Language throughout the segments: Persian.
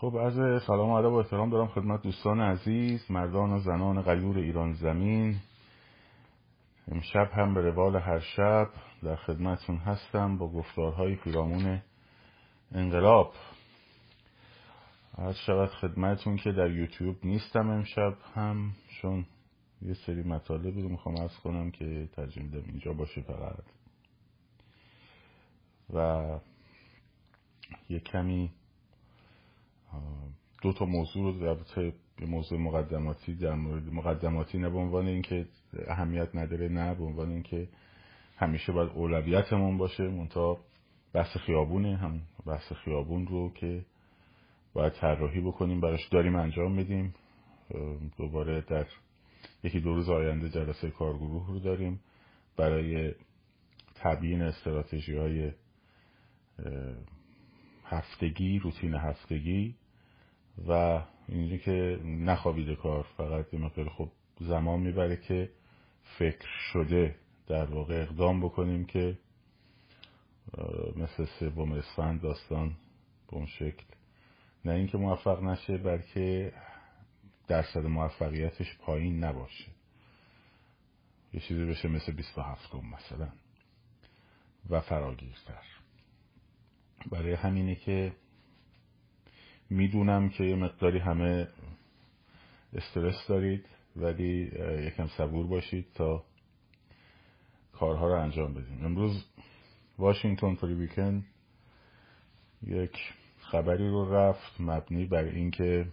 خب از سلام و ادب و احترام دارم خدمت دوستان عزیز مردان و زنان غیور ایران زمین. امشب هم به روال هر شب در خدمتون هستم با گفتارهای پیرامون انقلاب. از شود خدمتون که در یوتیوب نیستم امشب هم چون یه سری مطالبی رو می‌خوام از کنم که ترجمه دم اینجا باشه فقط. و یه کمی دو تا موضوع رو در موضوع مقدماتی در مورد مقدماتی نه به عنوان اینکه اهمیت نداره نه به عنوان اینکه همیشه باید اولویتمون باشه. منتها بحث خیابونه هم بحث خیابون رو که باید طراحی بکنیم براش داریم انجام میدیم. دوباره در یکی دو روز آینده جلسه کارگروه رو داریم. برای تبیین استراتژی های هفتگی روتین هفتگی و اینجا که نخوابیده کار فقط یه مقدار خب زمان می‌بره که فکر شده در واقع اقدام بکنیم که مثل سوم اسفند داستان به اون شکل. نه اینکه موفق نشه بلکه درصد موفقیتش پایین نباشه. یه چیزی بشه مثل 27 مثلا و فراگیرتر. برای همینه که می‌دونم که یه مقداری همه استرس دارید ولی یکم صبور باشید تا کارها رو انجام بدیم امروز واشنگتن فری ویکن یک خبری رو رفت مبنی بر اینکه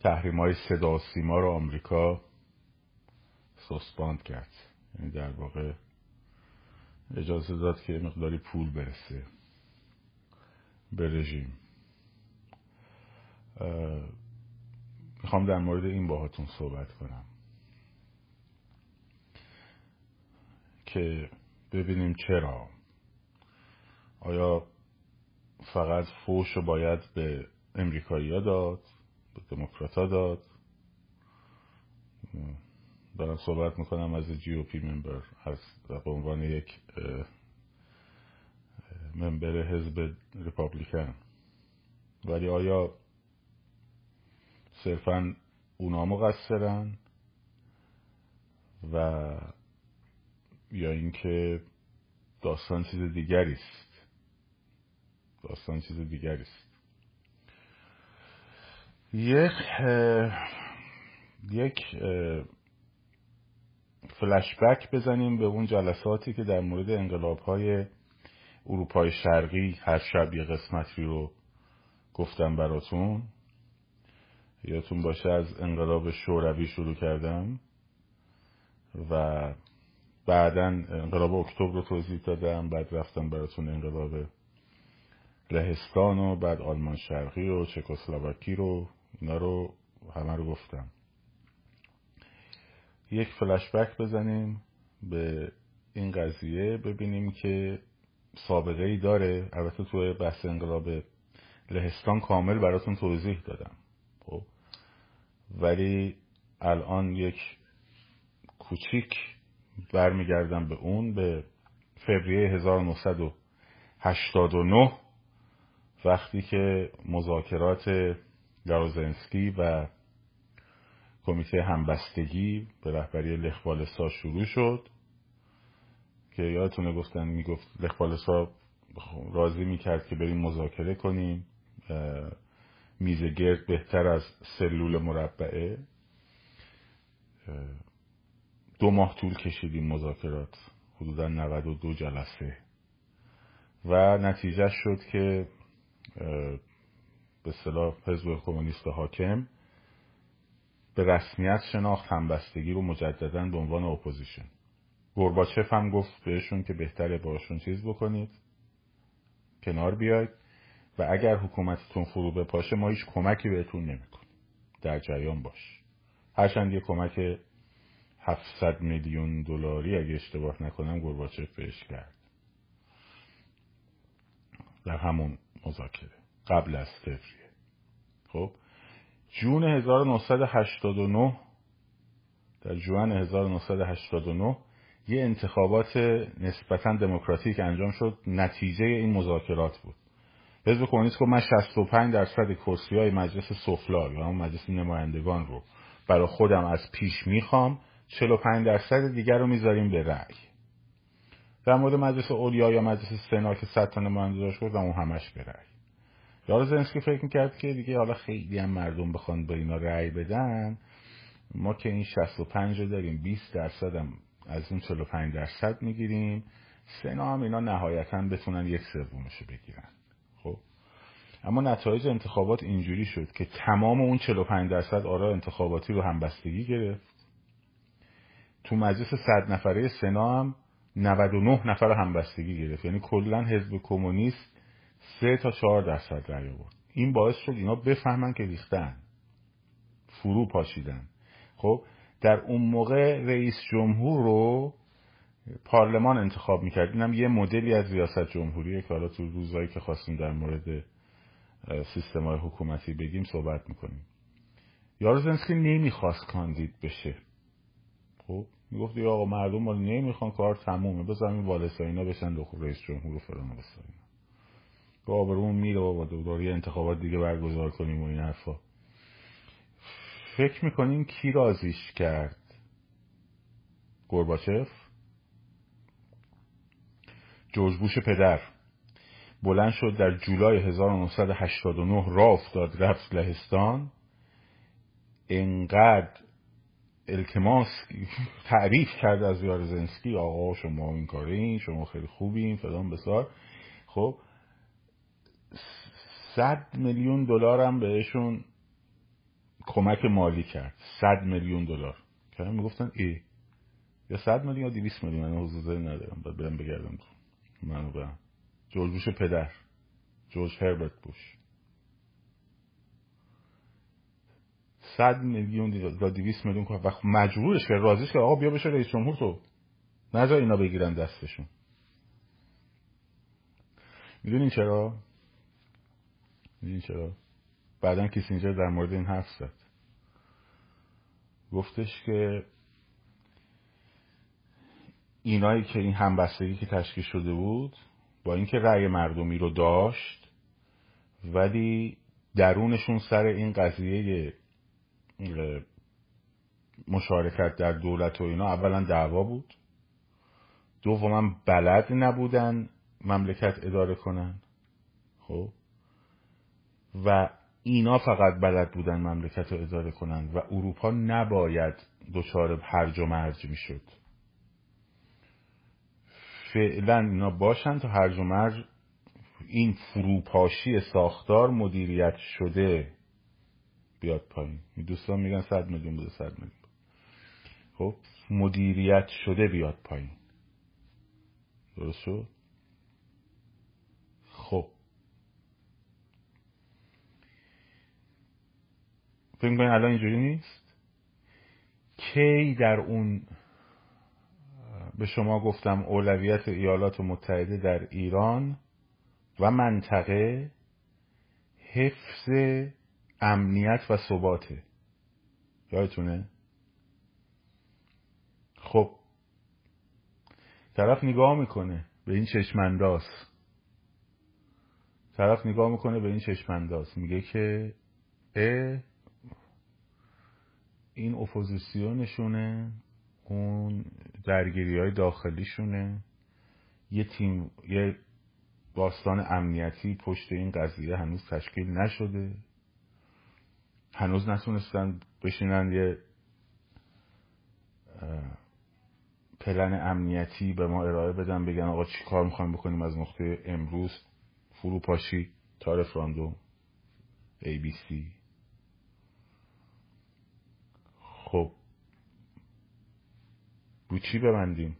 تحریم های صدا سیما رو آمریکا سسپاند کرد. یعنی در واقع اجازه داد که مقداری پول برسه. به رژیم می‌خوام در مورد این باهاتون صحبت کنم که ببینیم چرا. آیا فقط فوش رو باید به امریکایی داد به دموکرات داد؟ دارم صحبت می‌کنم از جی او پی ممبر از به عنوان یک ممبر حزب ریپابلیکن. ولی آیا صرفا اونا مقصرن؟ و یا اینکه داستان چیز دیگری است؟ داستان چیز دیگری است. یک یک فلشبک بزنیم به اون جلساتی که در مورد انقلاب های اروپای شرقی هر شب یه قسمتی رو گفتم براتون. یادتون باشه از انقلاب شوروی شروع کردم و بعدا انقلاب اکتبر رو توضیح دادم بعد رفتم براتون انقلاب لهستان و بعد آلمان شرقی و چکسلواکی رو اینا رو همه رو گفتم. یک فلشبک بزنیم به این قضیه ببینیم که سابقه ای داره. البته توی بحث انقلاب لهستان کامل براتون توضیح دادم. خب. ولی الان یک کوچیک برمیگردم به اون به فوریه 1989 وقتی که مذاکرات گاروزنسکی و کمیته همبستگی به رهبری لخوالسا شروع شد. که یادتونه گفتن می‌گفت لخوالسا راضی می‌کرد که بریم مذاکره کنیم. میز گرد بهتر از سلول مربعه. دو ماه طول کشیدیم مذاکرات. حدودا 92 جلسه. و نتیجه شد که به اصطلاح حزب کمونیست حاکم به رسمیت شناخت همبستگی رو مجددا به عنوان opposition. گرباچف هم گفت بهشون که بهتره باشون چیز بکنید. کنار بیاید و اگر حکومتتون فرو بپاشه ما هیچ کمکی بهتون نمی‌کنیم. در جریان باش. هرچند یه کمک 700 میلیون دلاری اگه اشتباه نکنم گرباچف بهش کرد. در همون مذاکره قبل از فوریه خب جون 1989 در جوان 1989 یه انتخابات نسبتا دموکراتیک انجام شد. نتیجه این مذاکرات بود. حزب کمونیست گفت من 65 درصد کرسی های مجلس سفلا یا هم مجلس نمایندگان رو برای خودم از پیش می‌خوام 45 درصد دیگر رو می‌ذاریم به رأی. در مورد مجلس اولیا یا مجلس سنا که 100 تا نماینده داشت گفتم اون همش به رأی. یارو زنسکی فکر می‌کرد که دیگه حالا خیلی هم مردم بخوان به اینا رأی بدن. ما که این 65 رو داریم 20 درصد هم از اون 45 درصد می‌گیریم. سنا هم اینا نهایتا بتونن یک سومشو بگیرن. خب؟ اما نتایج انتخابات اینجوری شد که تمام اون 45 درصد آرا انتخاباتی رو همبستگی گرفت. تو مجلس صد نفره سنا هم 99 نفر همبستگی گرفت. یعنی کلا حزب کمونیست سه تا چهار درصد رأی آورد. این باعث شد اینا بفهمن که ریختن. فرو پاشیدن. خب؟ در اون موقع رئیس جمهور رو پارلمان انتخاب می‌کرد. اینم یه مدلی از ریاست جمهوریه که حالا تو روزایی که خواستیم در مورد سیستم های حکومتی بگیم صحبت می‌کنیم. یاروزنسکی نمی‌خواست کاندید بشه. خب می‌گفت آقا مردم ما نمی‌خوان کار تمومه. بذار این والساینا بشن دو رئیس جمهور و فلان و بساینا آبرومون میره بابا دوباره انتخابات دیگه برگزار کنیم و این حرفا. فکر می‌کنین کی رازیش کرد؟ گرباچف جورج بوش پدر. بلند شد در جولای 1989 را افتاد رفت لهستان. انقدر التماس تعریف کرد از یارزنسکی آقا شما این کارین شما خیلی خوبین فلان بسار. خب صد میلیون دلار هم بهشون کمک مالی کرد. صد میلیون دلار. که می‌گفتن ای یا صد میلیون یا دیویس میلیون. من حضور ندارم. باید برم بگردم منو برم جورج بوش پدر. جورج هربرت بوش. صد میلیون یا دیویس میلیون کنه وقت مجبورش کرد. رازیش که آقا بیا بشه رئیس جمهور تو. نذار اینا بگیرن دستشون. می‌دونین چرا؟ می‌دونین چرا؟ بعدا کسینجر در مورد این حرف زد. گفتش که اینایی که این همبستگی که تشکیل شده بود با اینکه رأی مردمی رو داشت ولی درونشون سر این قضیه مشارکت در دولت و اینا اولا دعوا بود. دوما بلد نبودن مملکت اداره کنن. خب؟ و اینا فقط بلد بودن مملکت رو اداره کنن و اروپا نباید دچار هرج و مرج می‌شد. فعلا اینا باشن تا هرج و مرج این فروپاشی ساختار مدیریت شده بیاد پایین. دوستان میگن صد میلیون بوده صد میلیون خب مدیریت شده بیاد پایین. درست شد؟ خب. فکر می‌کنین الان اینجوری نیست؟ کی در اون به شما گفتم اولویت ایالات متحده در ایران و منطقه حفظ امنیت و ثباته. یادتونه؟ خب طرف نگاه می‌کنه به این چشمنداز طرف نگاه می‌کنه به این چشمنداز میگه که این اپوزیسیونشونه اون درگیری های داخلیشونه. یه تیم یه باستان امنیتی پشت این قضیه هنوز تشکیل نشده. هنوز نتونستن بشینن یه پلن امنیتی به ما ارائه بدن بگن آقا چی کار می‌خوایم بکنیم از نقطه امروز؟ فروپاشی تا رفراندوم ABC خب رو چی ببندیم؟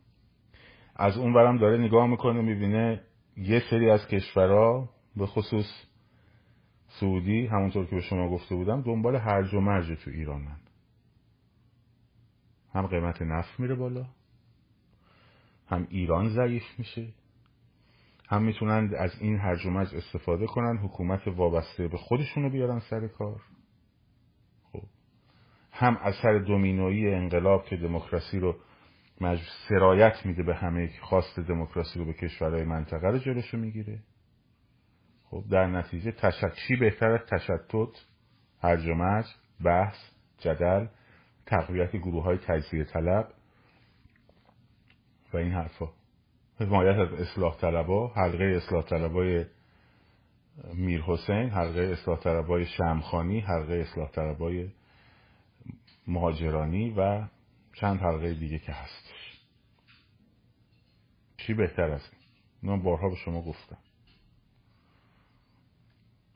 از اون برم داره نگاه می‌کنه می‌بینه یه سری از کشورها به خصوص سعودی همونطور که به شما گفته بودم دنبال هرج و مرج تو ایرانن هم قیمت نفت میره بالا هم ایران ضعیف میشه. هم می‌تونن از این هرج و مرج استفاده کنن حکومت وابسته به خودشونو بیارن سر کار. هم اثر دومینویی انقلاب که دموکراسی رو سرایت میده به همه خواست دموکراسی رو به کشورهای منطقه رو جلوشو می‌گیره. خب در نتیجه چی بهتر از تشتت هرج و بحث جدل تقویت گروه های تجزیه طلب و این حرفا. حمایت از اصلاح طلبا حلقه اصلاح طلبای میر حسین حلقه اصلاح طلبای شمخانی حلقه اصلاح طلبای مهاجرانی و چند حلقه دیگه که هستش. چی بهتر از این؟ من بارها به شما گفتم.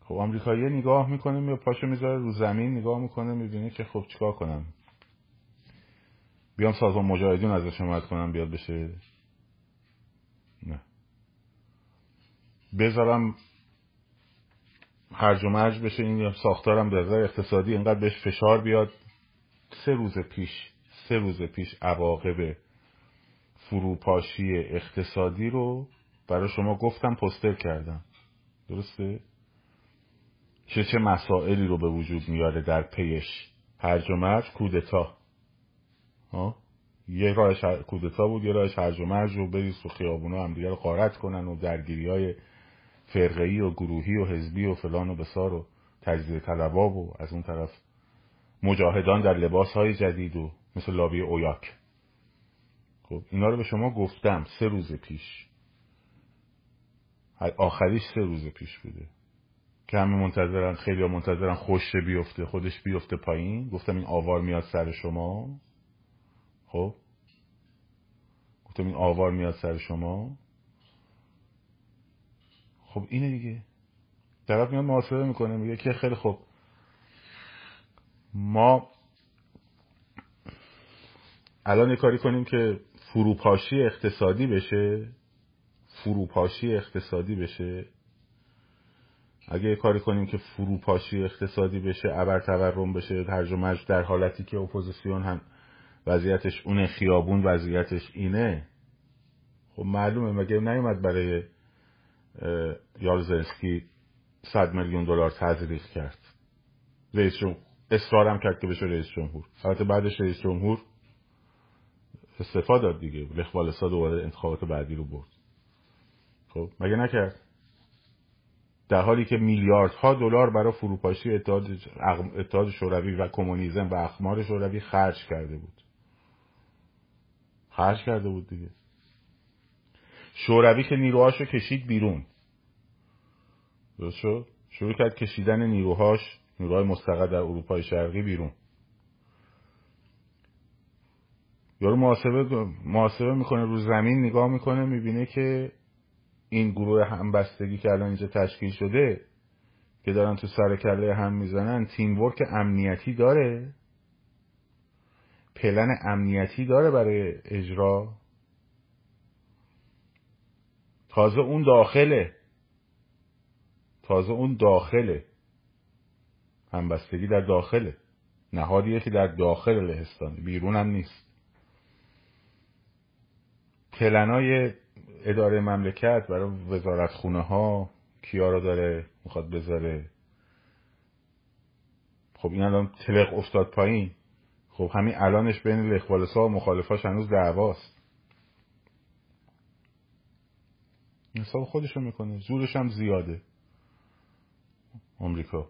خب آمریکایی نگاه می‌کنه یا پاشو می‌ذاره رو زمین نگاه می‌کنه می‌بینه که خب چیکار کنم. بیام سازمان مجاهدین ازش حمایت کنم بیاد بشه. نه. بذارم هرج و مرج بشه این ساختارم در اقتصادی اینقدر بهش فشار بیاد. سه روز پیش سه روز پیش عواقب فروپاشی اقتصادی رو برای شما گفتم پستر کردم. درسته؟ چه چه مسائلی رو به وجود میاره در پیش؟ هرج و مرج کودتا. یه راهش کودتا بود یه راهش هرج و مرج رو بریز تو خیابونا هم دیگه رو قارت کنن و درگیری های فرقهی و گروهی و حزبی و فلان و بسار و تجزیه طلباب و از اون طرف مجاهدان در لباس های جدید و مثل لابی اویاک. خب اینا رو به شما گفتم سه روز پیش. آخریش سه روز پیش بوده. که همه منتظرن خیلی منتظرن خوش بیفته خودش بیفته پایین. گفتم این آوار میاد سر شما. خب. گفتم این آوار میاد سر شما. خب اینه دیگه. طرف میاد محاسبه می‌کنه میگه که خیلی خوب ما الان یه کاری کنیم که فروپاشی اقتصادی بشه فروپاشی اقتصادی بشه. اگه یه کاری کنیم که فروپاشی اقتصادی بشه ابر تورم بشه هرج و در حالتی که اپوزیسیون هم وضعیتش اون خیابون وضعیتش اینه خب معلومه. مگه نیومد برای یالزنسکی صد میلیون دلار تزریق کرد؟ رئیس اصرارم کرد که بشه رئیس جمهور. البته بعدش رئیس جمهور استفاده داد دیگه. لخوالسا دوباره انتخابات بعدی رو برد. خب مگه نکرد؟ در حالی که میلیاردها دلار برای فروپاشی اتحاد اتحاد شوروی و کمونیسم و اخمار شوروی خرج کرده بود. خرج کرده بود دیگه. شوروی که نیروهاشو کشید بیرون. درست شد؟ شروع کرد کشیدن نیروهاش نیروهای مستقر در اروپای شرقی بیرون. یارو محاسبه محاسبه می‌کنه رو زمین نگاه می‌کنه می‌بینه که این گروه همبستگی که الان اینجا تشکیل شده که دارن تو سر کله هم می‌زنن تیم ورک امنیتی داره. پلن امنیتی داره برای اجرا. تازه اون داخله. تازه اون داخله. همبستگی در داخله. نهادیه که در داخل لهستان. بیرون هم نیست. پلنای اداره مملکت برای وزارت خونه ها کیا رو داره می‌خواد بذاره؟ خب این الان تلق افتاد پایین. خب همین الانش بین لخوالسا و مخالفاش هنوز دعواست. حساب خودشو می‌کنه. زورش هم زیاده. آمریکا.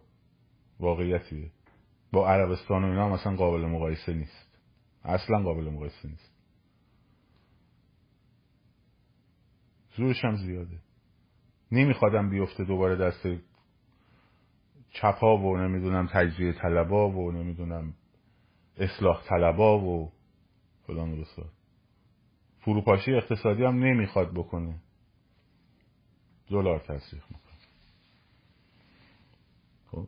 واقعیتیه با عربستان و اینا هم اصلا قابل مقایسه نیست. اصلا قابل مقایسه نیست. زورش هم زیاده. نمیخوادم بیفته دوباره دست چپا و نمی‌دونم تجزیه طلبا و نمی‌دونم اصلاح طلبا و فلان فروپاشی اقتصادی هم نمی‌خواد بکنه. دلار تصریح می‌کنه خب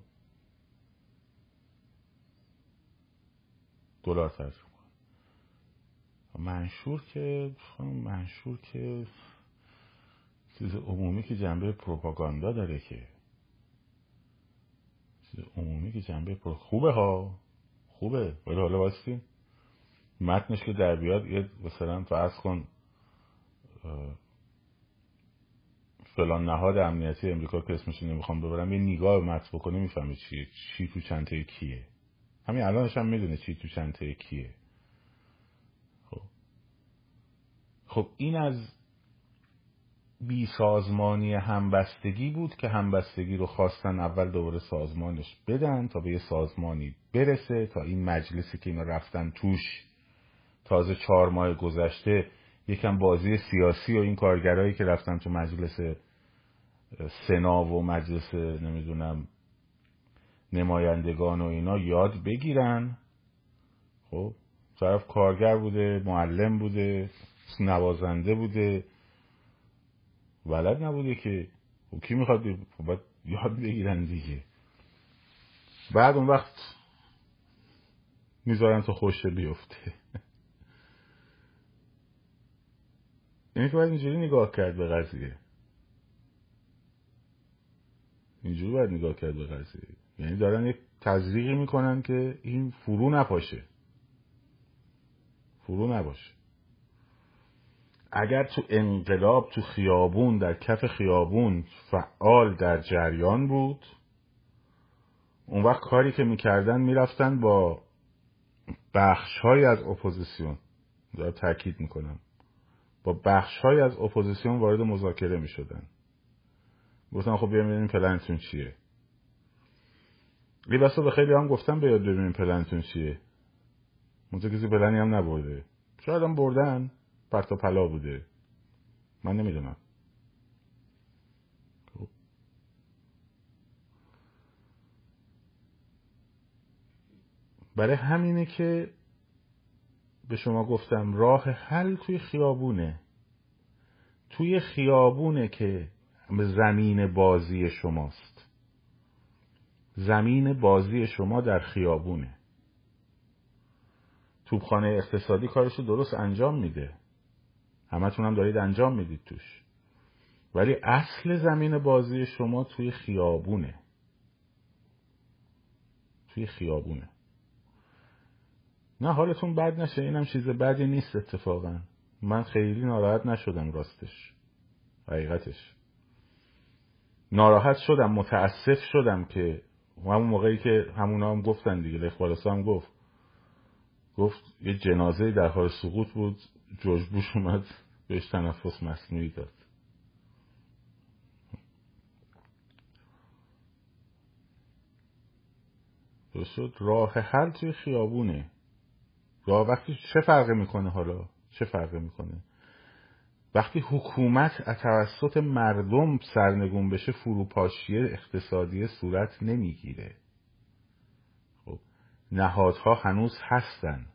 دلار تصریح می‌کنه منشور که منشور که چیز عمومی که جنبه پروپاگاندا داره که. چیز عمومی که جنبه پرو... خوبه ها. خوبه. ولی حالا واستی متنش که در بیاد یه مثلا فرض کن فلان نهاد امنیتی امریکا که اسمش نمی‌خوام ببرم یه نگاه متن بکنه می‌فهمه چیه چی تو چنته کیه. همین الانش هم می‌دونه چی تو چنته کیه. خب. خب این از بی سازمانی همبستگی بود که همبستگی رو خواستن اول دوباره سازمانش بدن تا به یه سازمانی برسه تا این مجلسی که اینا رفتن توش تازه چهار ماه گذشته یکم بازی سیاسی و این کارگرایی که رفتن تو مجلس سنا و مجلس نمی‌دونم نمایندگان و اینا یاد بگیرن. خب طرف کارگر بوده معلم بوده نوازنده بوده. ولد نبوده که خب کی می‌خواد خب باید یاد بگیرن دیگه. بعد اون وقت می‌ذارن تو خوش بیفته. یعنی که باید اینجوری نگاه کرد به قضیه. اینجوری باید نگاه کرد به قضیه. یعنی دارن یک تزریقی می‌کنن که این فرو نپاشه. فرو نباشه. اگر تو انقلاب تو خیابون در کف خیابون فعال در جریان بود اون وقت کاری که می‌کردن می‌رفتن با بخش های از اپوزیسیون. دارم تاکید می‌کنم. با بخش های از اپوزیسیون وارد مذاکره می‌شدن. گفتن خب بیایم ببینیم پلنتون چیه. یه به خیلی هم گفتم بیاد ببینیم پلنتون چیه. اونجا کسی پلنی هم نبرده. شاید هم بردن. پرت و پلا بوده. من نمی‌دونم. خب. برای همینه که به شما گفتم راه حل توی خیابونه. توی خیابونه که زمین بازی شماست. زمین بازی شما در خیابونه. توبخانه اقتصادی کارش رو درست انجام میده. همتون هم دارید انجام می‌دید توش. ولی اصل زمین بازی شما توی خیابونه. توی خیابونه. نه حالتون بد نشه. اینم چیز بدی نیست اتفاقا. من خیلی ناراحت نشدم راستش. حقیقتش. ناراحت شدم متاسف شدم که همون موقعی که همون هم گفتن دیگه لخبالسا هم گفت. گفت یه جنازه در حال سقوط بود جورج بوش اومد بهش تنفس مصنوعی داد. شد؟ راه حل توی خیابونه. راه وقتی چه فرقی می‌کنه حالا؟ چه فرقی می‌کنه؟ وقتی حکومت توسط مردم سرنگون بشه فروپاشی اقتصادی صورت نمی‌گیره. خب نهادها هنوز هستن.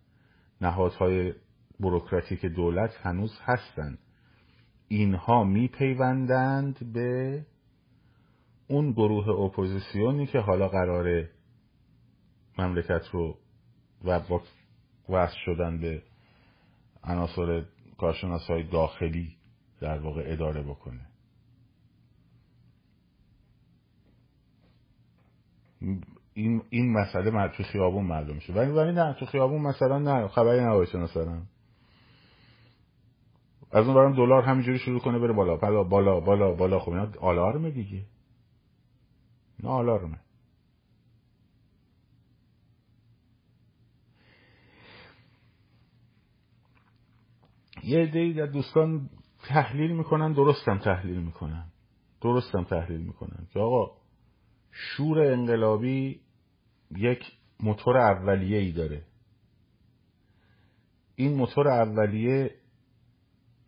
نهادهای بروکراتیک دولت هنوز هستن. اینها میپیوندند به اون گروه اپوزیسیونی که حالا قراره مملکت رو و وصل شدن به عناصر کارشناس های داخلی در واقع اداره بکنه. این این مسئله تو خیابون معلوم میشه. ولی ولی نه تو خیابون مثلا نه خبری نباشه مثلا. از اون برم دلار همینجوری شروع کنه بره بالا. بالا بالا بالا بالا. خب اینا آلارمه دیگه. نه آلارمه. یه عده در دوستان تحلیل می‌کنن درستم تحلیل می‌کنن. درستم تحلیل می‌کنن. که آقا شور انقلابی یک موتور اولیه ای داره. این موتور اولیه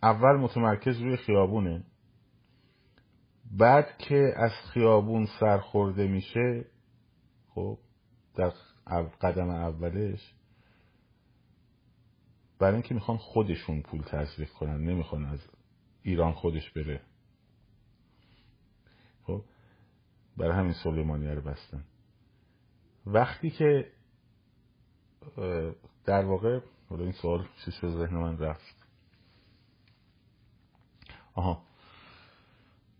اول متمرکز روی خیابونه. بعد که از خیابون سرخورده میشه خب در قدم اولش برای اینکه می‌خوان خودشون پول تصریف کنن نمی‌خوان از ایران خودش بره. خب برای همین سلیمانی رو بستن. وقتی که در واقع حالا این سوال چیز به ذهن من رفت. آها.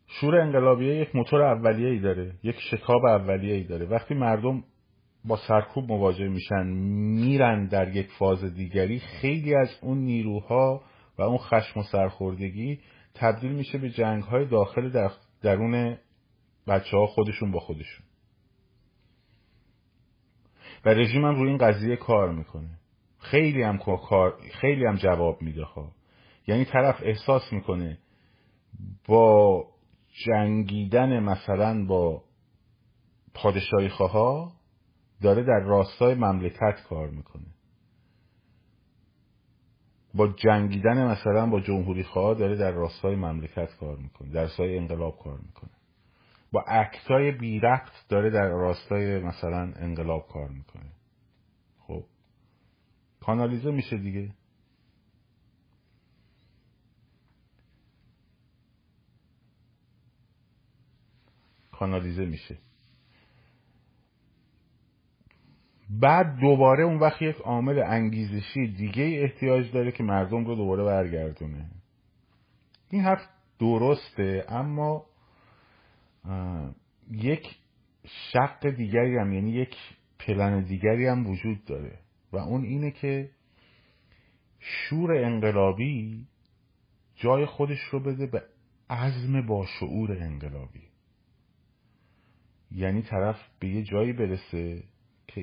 شور انقلابیه یک موتور اولیه ای داره یک شتاب اولیه ای داره. وقتی مردم با سرکوب مواجه میشن میرن در یک فاز دیگری. خیلی از اون نیروها و اون خشم و سرخوردگی تبدیل میشه به جنگ های داخل در درون بچه ها خودشون با خودشون. و رژیم هم روی این قضیه کار می‌کنه. خیلی هم کار خیلی هم جواب میده ها. یعنی طرف احساس می‌کنه با جنگیدن مثلا با پادشاهی خواه داره در راستای مملکت کار می‌کنه. با جنگیدن مثلا با جمهوری خواه داره در راستای مملکت کار می‌کنه در راستای انقلاب کار می‌کنه. با اکتای بی رفت داره در راستای مثلا انقلاب کار می‌کنه. خب کانالیزه میشه دیگه. کانالیزه میشه. بعد دوباره اون وقت یک عامل انگیزشی دیگه احتیاج داره که مردم رو دوباره برگردونه. این حرف درسته اما یک شق دیگری هم یعنی یک پلن دیگری هم وجود داره. و اون اینه که شور انقلابی جای خودش رو بده به عزم با شعور انقلابی. یعنی طرف به یه جایی برسه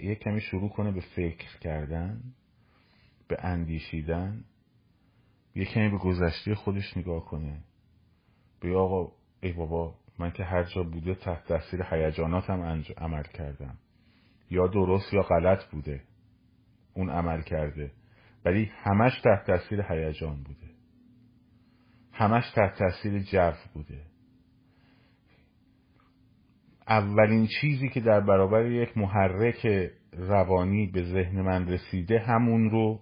یه کمی شروع کنه به فکر کردن به اندیشیدن یه کمی به گذشته خودش نگاه کنه. به آقا ای بابا من که هر جا بوده تحت تاثیر هیجاناتم عمل کردم. یا درست یا غلط بوده. اون عمل کرده. ولی همش تحت تاثیر هیجان بوده. همش تحت تاثیر جو بوده. اولین چیزی که در برابر یک محرک روانی به ذهن من رسیده همون رو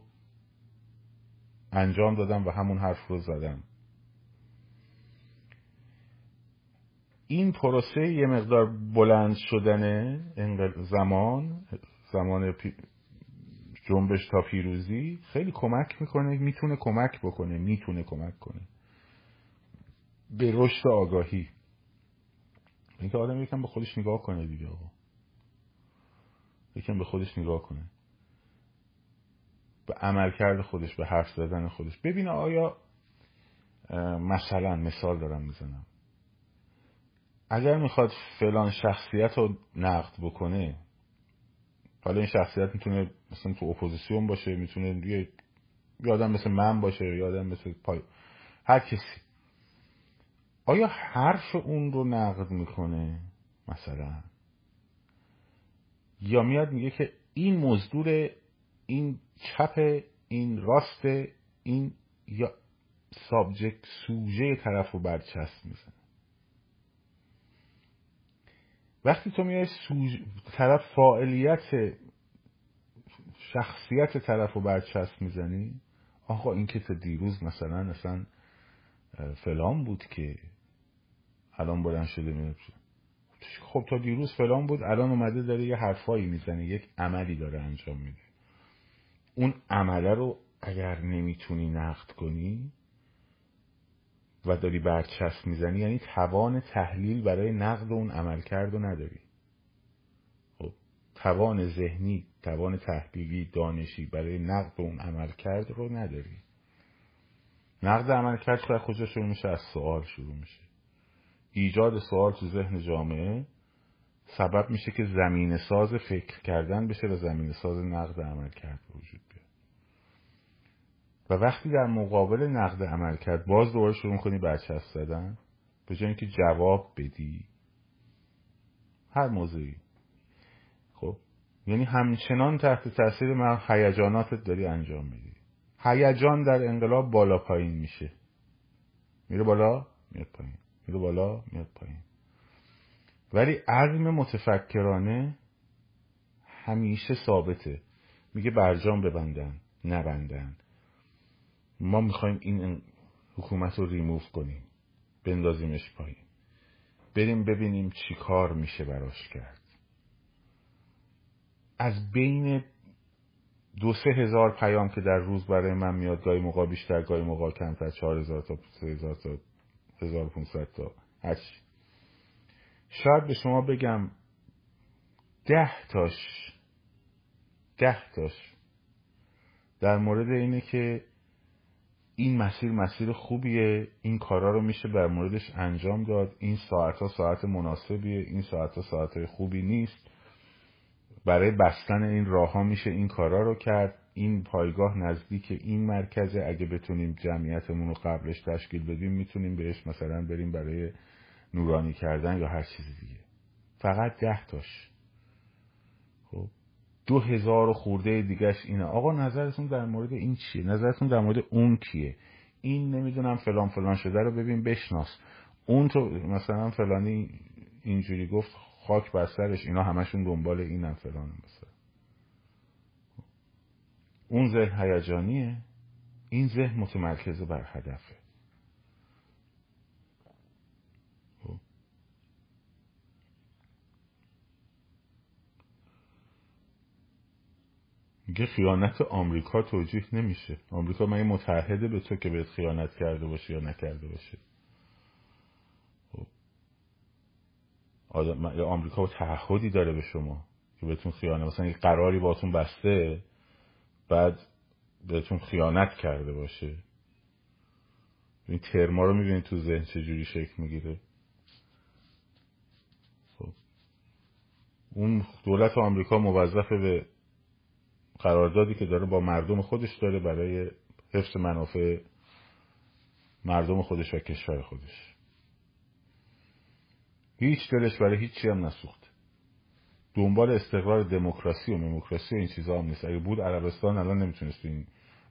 انجام دادم و همون حرف رو زدم. این پروسه یه مقدار بلند شدن زمان زمان جنبش تا پیروزی. خیلی کمک می‌کنه می‌تونه کمک بکنه می‌تونه کمک کنه. به رشد آگاهی. اینکه آدم یکم به خودش نگاه کنه دیگه آقا. یکم به خودش نگاه کنه. به عملکرد خودش به حرف زدن خودش. ببینه آیا مثلا مثال دارم می‌زنم. اگر می‌خواد فلان شخصیت رو نقد بکنه حالا این شخصیت می‌تونه مثلا تو اپوزیسیون باشه می‌تونه یه آدم مثل من باشه یا آدم مثل پای هر کسی. آیا حرف اون رو نقد می‌کنه مثلا؟ یا میاد میگه که این مزدور این چپ این راست این یا سابجکت سوژه طرف رو برچسب می‌زنه. وقتی تو میای سوژ... طرف فاعلیت شخصیت طرف رو برچسب می‌زنی آقا این که تا دیروز مثلا اصلا فلان بود که الان بلند شده میاد خب تا دیروز فلان بود الان اومده داره یه حرفایی می‌زنه یک عملی داره انجام میده. اون عمله رو اگر نمی‌تونی نقد کنی و داری برچسب می‌زنی یعنی توان تحلیل برای نقد اون عمل کرد و نداری. خب توان ذهنی توان تحلیلی دانشی برای نقد اون عمل کرد رو نداری. نقد عمل کرد از کجا شروع میشه از سوال شروع میشه. ایجاد سوال تو ذهن جامعه سبب میشه که زمین ساز فکر کردن بشه و زمین ساز نقد عمل کرد وجود بیاد. و وقتی در مقابل نقد عمل کرد باز دوباره شروع کنی برچسب زدن به جای اینکه جواب بدی. هر موضوعی. خب؟ یعنی همچنان تحت تاثیر من هیجاناتت داری انجام میدی. هیجان در انقلاب بالا پایین میشه. میره بالا میاد پایین. میره بالا میاد پایین. ولی عزم متفکرانه همیشه ثابته. میگه برجام ببندن نبندن. ما می‌خوایم این حکومت رو ریموف کنیم بندازیمش پایین. بریم ببینیم چی کار میشه براش کرد. از بین دو سه هزار پیام که در روز برای من میاد گاهی موقع بیشتر گاهی موقع کمتر چهار هزار تا سه هزار تا 1500 تا. هرچی شاید به شما بگم ده تاش ده تاش. در مورد اینه که این مسیر مسیر خوبیه این کارا رو میشه بر موردش انجام داد. این ساعت ها ساعت مناسبیه این ساعت ها ساعت خوبی نیست. برای بستن این راه ها میشه این کارا رو کرد. این پایگاه نزدیک این مرکزه. اگه بتونیم جمعیتمون رو قبلش تشکیل بدیم می‌تونیم بهش مثلا بریم برای نورانی کردن یا هر چیز دیگه. فقط ده تاش. خب دو هزار خورده دیگهش اینه آقا نظرتون در مورد این چیه؟ نظرتون در مورد اون کیه؟ این نمی‌دونم فلان فلان شده رو ببین بشناس. اون تو مثلا فلانی اینجوری گفت خاک بر سرش اینا همشون دنبال اینن فلان مثلا. اون ذهن هیجانیه. این ذهن متمرکز بر هدفه میگه خیانت آمریکا توجیه نمیشه. آمریکا من متحده به تو که بهت خیانت کرده باشه یا نکرده باشه. خب. آمریکا تعهدی داره به شما که بهتون خیانت مثلا یک قراری باتون بسته. بعد بهتون خیانت کرده باشه. این ترما رو می‌بینید تو ذهن چجوری شکل می‌گیره؟ خب. اون دولت آمریکا موظف به قراردادی که داره با مردم خودش داره برای حفظ منافع مردم خودش و کشور خودش. هیچ دلش برای هیچی هم نسوخت دنبال استقرار دموکراسی و دموکراسی و این چیزا هم نیست. اگه بود عربستان الان نمی‌تونست تو این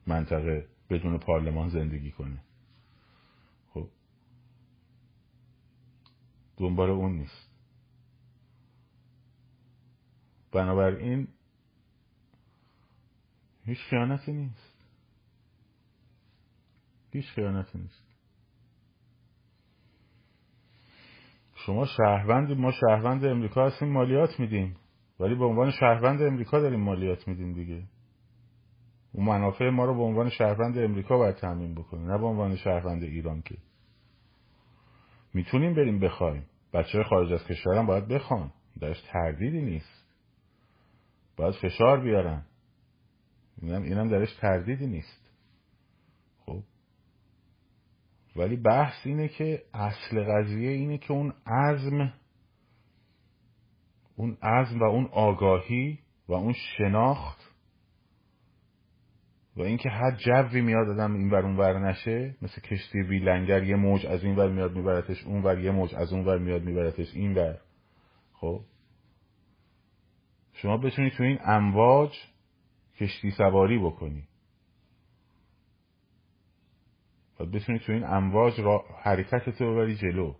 منطقه بدون پارلمان زندگی کنه. خب. دنبال اون نیست. بنابراین هیچ خیانتی نیست. هیچ خیانتی نیست. شما شهروند ما شهروند امریکا هستیم مالیات میدیم. ولی به عنوان شهروند امریکا داریم مالیات میدیم دیگه. اون منافع ما رو به عنوان شهروند امریکا باید تعمین بکنیم نه به عنوان شهروند ایران که. می‌تونیم بریم بخوایم. بچه خارج از کشورم باید بخوان. درش تردیدی نیست. باید فشار بیارن. اینم, اینم درش تردیدی نیست خب ولی بحث اینه که اصل قضیه اینه که اون عزم اون عزم و اون آگاهی و اون شناخت و اینکه هر جوی میاد آدم این ور اون ور نشه مثل کشتی بیلنگر یه موج از این ور میاد میبرتش اون ور یه موج از اون ور میاد میبرتش این ور. خب؟ شما بتونید تو این امواج کشتی سواری بکنی. بتونی تو این امواج را حرکتت رو ببری جلو.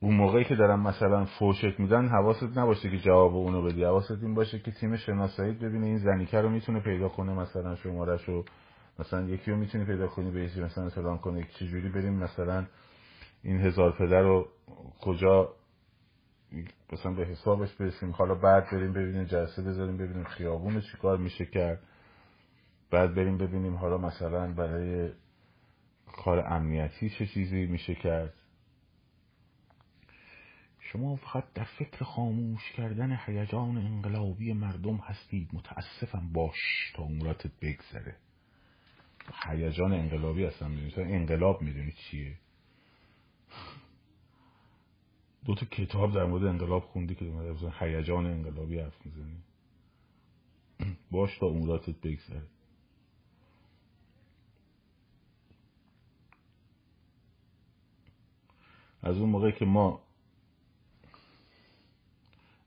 اون موقعی که دارم مثلا فوشت میدن حواست نباشه که جواب اونو بدی. حواست این باشه که تیم شناسایی ببینه این زنیکه رو می‌تونه پیدا کنه مثلا شمارش رو مثلا یکی رو می‌تونی پیدا کنی به مثلا سلام کنه چجوری بریم مثلا این هزار پدر رو کجا مثلا به حسابش برسیم. حالا بعد بریم ببینیم جلسه بذاریم ببینیم خیابون چیکار میشه کرد. بعد بریم ببینیم حالا مثلا برای کار امنیتی چه چیزی میشه کرد. شما فقط در فکر خاموش کردن هیجان انقلابی مردم هستید. متاسفم باش تا عمراتت بگذره. هیجان انقلابی هستم می‌دونید انقلاب می‌دونید چیه؟ دو تا کتاب در مورد انقلاب خوندی که هیجان انقلابی حرف می‌زنی. باش تا اموراتت بگذره. از اون موقع که ما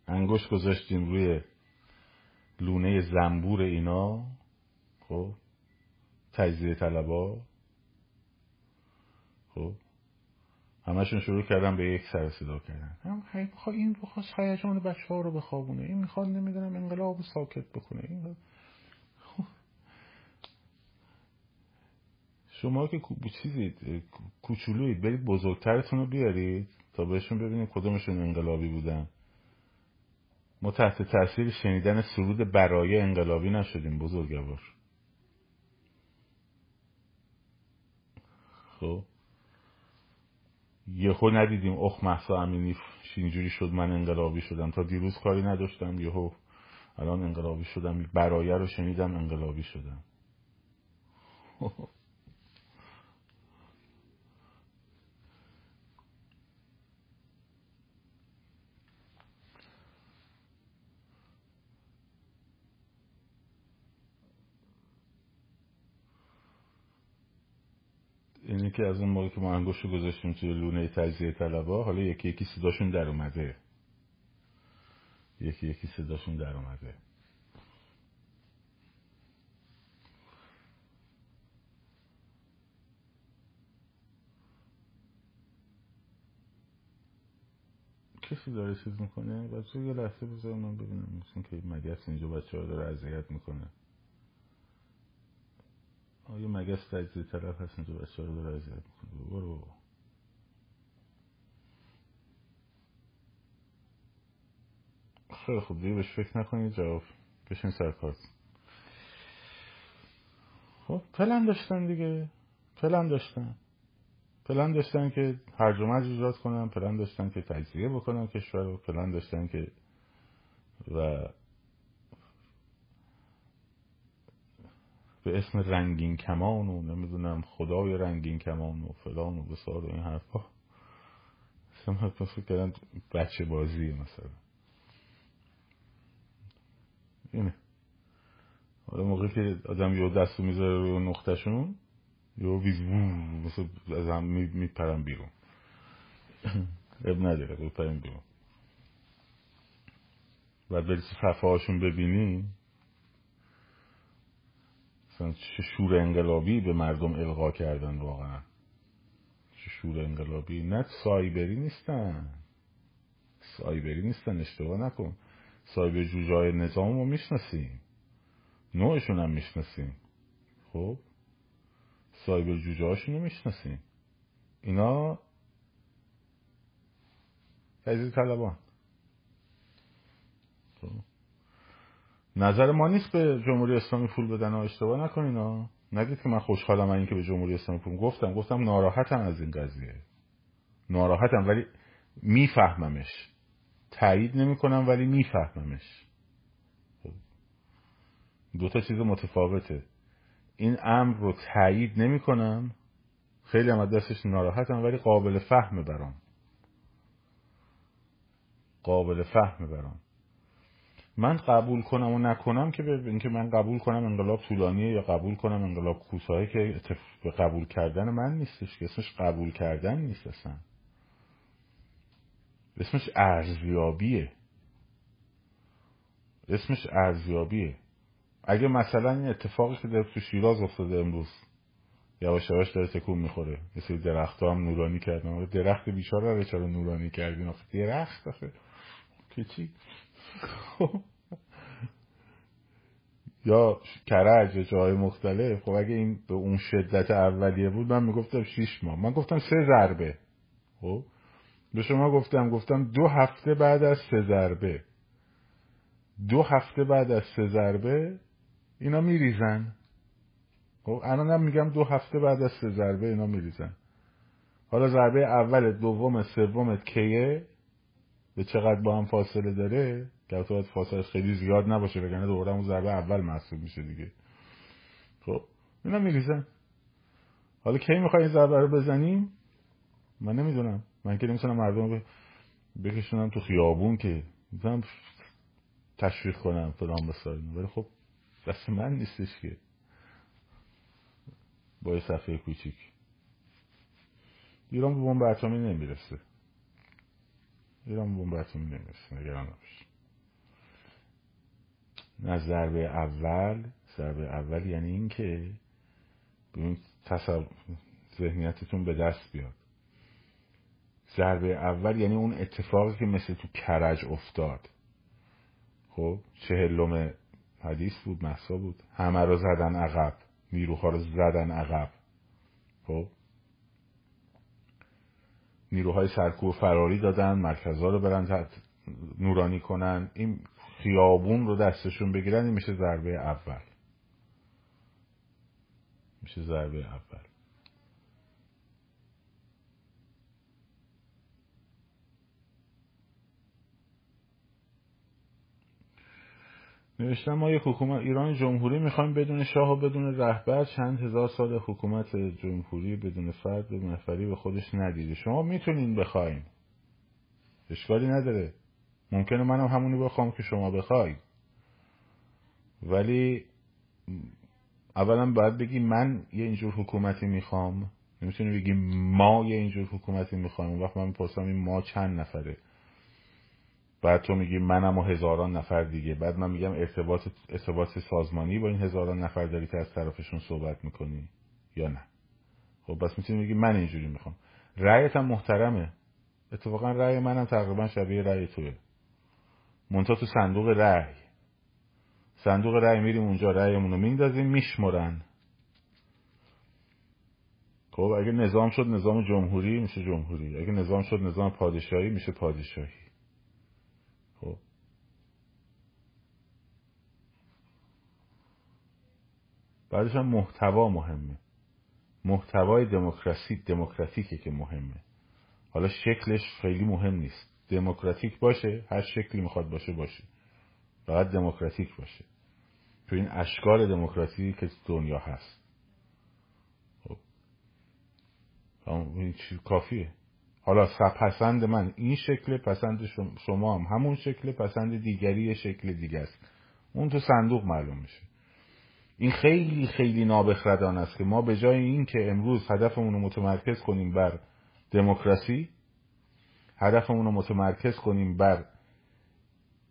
انگوش گذاشتیم روی لونه زنبور اینا خب تجزیه طلبا خب همشون شروع کردن به یک سر صدا کردن. هم این بخواست هیجان بچه ها رو بخوابونه. این می‌خواد نمی‌دونم انقلاب ساکت بکنه. این شما که چیزید کوچولوید برید بزرگترتون رو بیارید تا بهشون ببینید کدومشون انقلابی بودن. ما تحت تاثیر شنیدن سرود برای انقلابی نشدیم بزرگوار خب. یهو ندیدیم اخ محسا امینی اینجوری شد من انقلابی شدم. تا دیروز کاری نداشتم یهو الان انقلابی شدم برایه رو شنیدم انقلابی شدم. اینی که از اون موقع که ما انگوش رو گذاشتیم توی لونه تجزیه طلبا حالا یکی یکی صداشون در اومده. یکی یکی صداشون در اومده. کسی داره چیز می‌کنه؟ بچه یه لحظه بذار من ببینم. مثل که مگس اینجا بچه ها داره اذیت می‌کنه. آیا مگس تجزیه طلب هست اینجا بچه ها داره اذیت می‌کنه. برو خیلی خوب دیگه بهش فکر نکنید جواب بشین سر خب پلن داشتن دیگه. پلن داشتن. پلن داشتن که هرج و مرج ایجاد کنن پلن داشتن که تجزیه بکنن کشور رو پلن داشتن که و به اسم رنگین کمان و نمی‌دونم خدای رنگین کمان و فلان و بسار و این حرفا. اصلا فکر کردن بچه بازیه مثلا. اینه. حالا موقعی که آدم یه دستو می‌ذاره روی نقطهشون یه ویز مثل از هم میپرم بیرون. اب نداره بپرم بیرون. بعد بری صفحه هاشون ببینی مثلا چه شور انقلابی به مردم القا کردن واقعا. چه شور انقلابی. نه سایبری نیستن. سایبری نیستن اشتباه نکن. صاحب جوجای نظام رو می‌شناسیم. نوعشون هم می‌شناسیم. خب؟ صاحب جوجه هاشون رو می‌شناسیم. اینا تجزیه طلبان خب. نظر ما نیست به جمهوری اسلامی پول بدن و اشتباه نکنین نگید که من خوشحالم این که به جمهوری اسلامی پول گفتم. گفتم ناراحتم از این قضیه. ناراحتم ولی میفهممش. تایید نمی‌کنم ولی میفهممش. دو تا چیز متفاوته. این امر رو تایید نمی‌کنم. خیلی هم دستش ناراحتم ولی قابل فهم برام. قابل فهم برام. من قبول کنم و نکنم که به اینکه من قبول کنم انقلاب طولانیه یا قبول کنم انقلاب کوتاهه که به قبول کردن من نیستش که اسمش قبول کردن نیست اصلا. اسمش ارزیابیه. اسمش ارزیابیه. اگه مثلا این اتفاقی که در تو شیراز افتاده امروز یواش یواش داره تکون می‌خوره. مثل درخت هم نورانی کردن. درخت بیچاره رو چرا نورانی کردین؟ آخه درخت آخه. که چی. یا کرج جای مختلف. خب اگه این به اون شدت اولیه بود من می‌گفتم شیش ماه. من گفتم سه ضربه. خب. به شما گفتم گفتم دو هفته بعد از سه ضربه. دو هفته بعد از سه ضربه اینا میریزن. خب الانم میگم دو هفته بعد از سه ضربه اینا میریزن. حالا ضربه اول دوم سوم کیه؟ به چقدر با هم فاصله داره؟ که باید فاصله خیلی زیاد نباشه بگنه دوباره اون ضربه اول محسوب میشه دیگه. خب اینا میریزن. حالا کی می‌خوای این ضربه رو بزنیم؟ من نمی‌دونم. من که نمی‌تونم مردم بکشونم تو خیابون که می‌تونم تشویق کنم فلان بساریم ولی خب دست من نیستش که. با یه صفحه کوچیک. ایران به بمب اتمی نمی‌رسه. ایران به بمب اتمی نمی‌رسه نگران نباش نه ضربه اول ضربه اول یعنی این که به تصور ذهنیتتون به دست بیاد. ضربه اول یعنی اون اتفاقی که مثل تو کرج افتاد. خب چهلم حدیث بود محسا بود. همه رو زدن عقب نیروها رو زدن عقب. خب؟ نیروهای سرکوب فراری دادن مرکزها رو برن نورانی کنن. این خیابون رو دستشون بگیرن این میشه ضربه اول. میشه ضربه اول. نوشتم ما یک حکومت ایران جمهوری می‌خوایم بدون شاه و بدون رهبر چند هزار سال حکومت جمهوری بدون فرد بدون نفری به خودش ندیده. شما می‌تونین بخواین. اشکالی نداره. ممکنه منم همونی بخوام که شما بخوای. ولی اولا باید بگی من یه اینجور حکومتی می‌خوام. نمی‌تونی بگی ما یه اینجور حکومتی می‌خوایم اون وقت من می‌پرسم این ما چند نفره؟ بعد تو میگی منم و هزاران نفر دیگه. بعد من میگم ارتباط ارتباط سازمانی با این هزاران نفر داری که از طرفشون صحبت می‌کنی یا نه؟ خب بس می‌تونی بگی من اینجوری می‌خوام. رأیت هم محترمه. اتفاقا رأی منم تقریبا شبیه رأی توه. منتها تو صندوق رأی. صندوق رأی میریم اونجا رأیمون رو میندازیم میشمرن. خب اگه نظام شد نظام جمهوری میشه جمهوری. اگه نظام شد نظام پادشاهی میشه پادشاهی. خب. بعدش هم محتوا مهمه. محتوای دموکراسی دموکراتیکه که مهمه. حالا شکلش خیلی مهم نیست. دموکراتیک باشه هر شکلی می‌خواد باشه باشه. فقط دموکراتیک باشه. تو این اشکال دموکراسی که دنیا هست. خب. این کافیه. حالا پسند من این شکل پسند شما هم همون شکل پسند دیگری شکل دیگه است. اون تو صندوق معلوم میشه. این خیلی خیلی نابخردان است که ما به جای این که امروز هدفمون رو متمرکز کنیم بر دموکراسی هدفمون رو متمرکز کنیم بر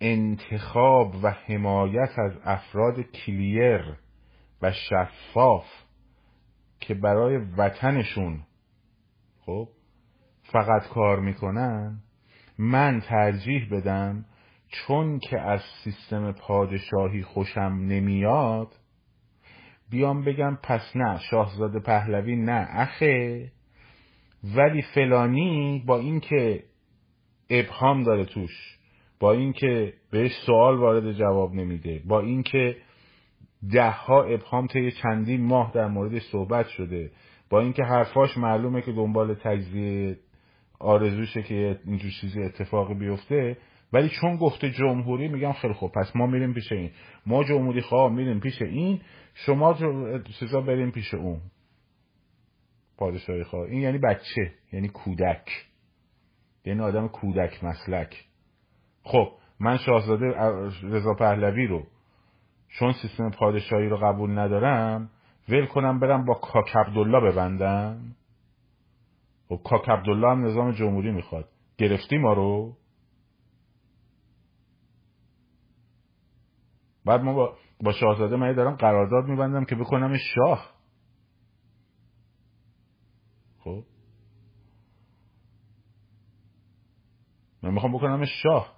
انتخاب و حمایت از افراد کلیر و شفاف که برای وطنشون خب فقط کار می‌کنن من ترجیح بدم چون که از سیستم پادشاهی خوشم نمیاد بیام بگم پس نه شاهزاده پهلوی نه اخه ولی فلانی با اینکه ابهام داره توش. با اینکه بهش سوال وارد جواب نمیده. با اینکه ده ها ابهام طی چندین ماه در موردش صحبت شده. با اینکه حرفاش معلومه که دنبال تجزیه آرزوشه که اینجور چیزی اتفاقی بیفته. ولی چون گفته جمهوری میگم خیلی خوب پس ما میریم پیش این. ما جمهوری خواه میریم پیش این شما چیزا بریم پیش اون. پادشاهی خواه. این یعنی بچه یعنی کودک. یعنی آدم کودک مسلک. خب من شاهزاده رضا پهلوی رو چون سیستم پادشاهی رو قبول ندارم ول کنم برم با کاک عبدالله ببندم. خب کاک عبدالله هم نظام جمهوری می‌خواد. گرفتی ما رو. بعد ما با, با شاهزاده من دارم قرارداد میبندم که بکنم شاه خب من می‌خوام بکنم شاه.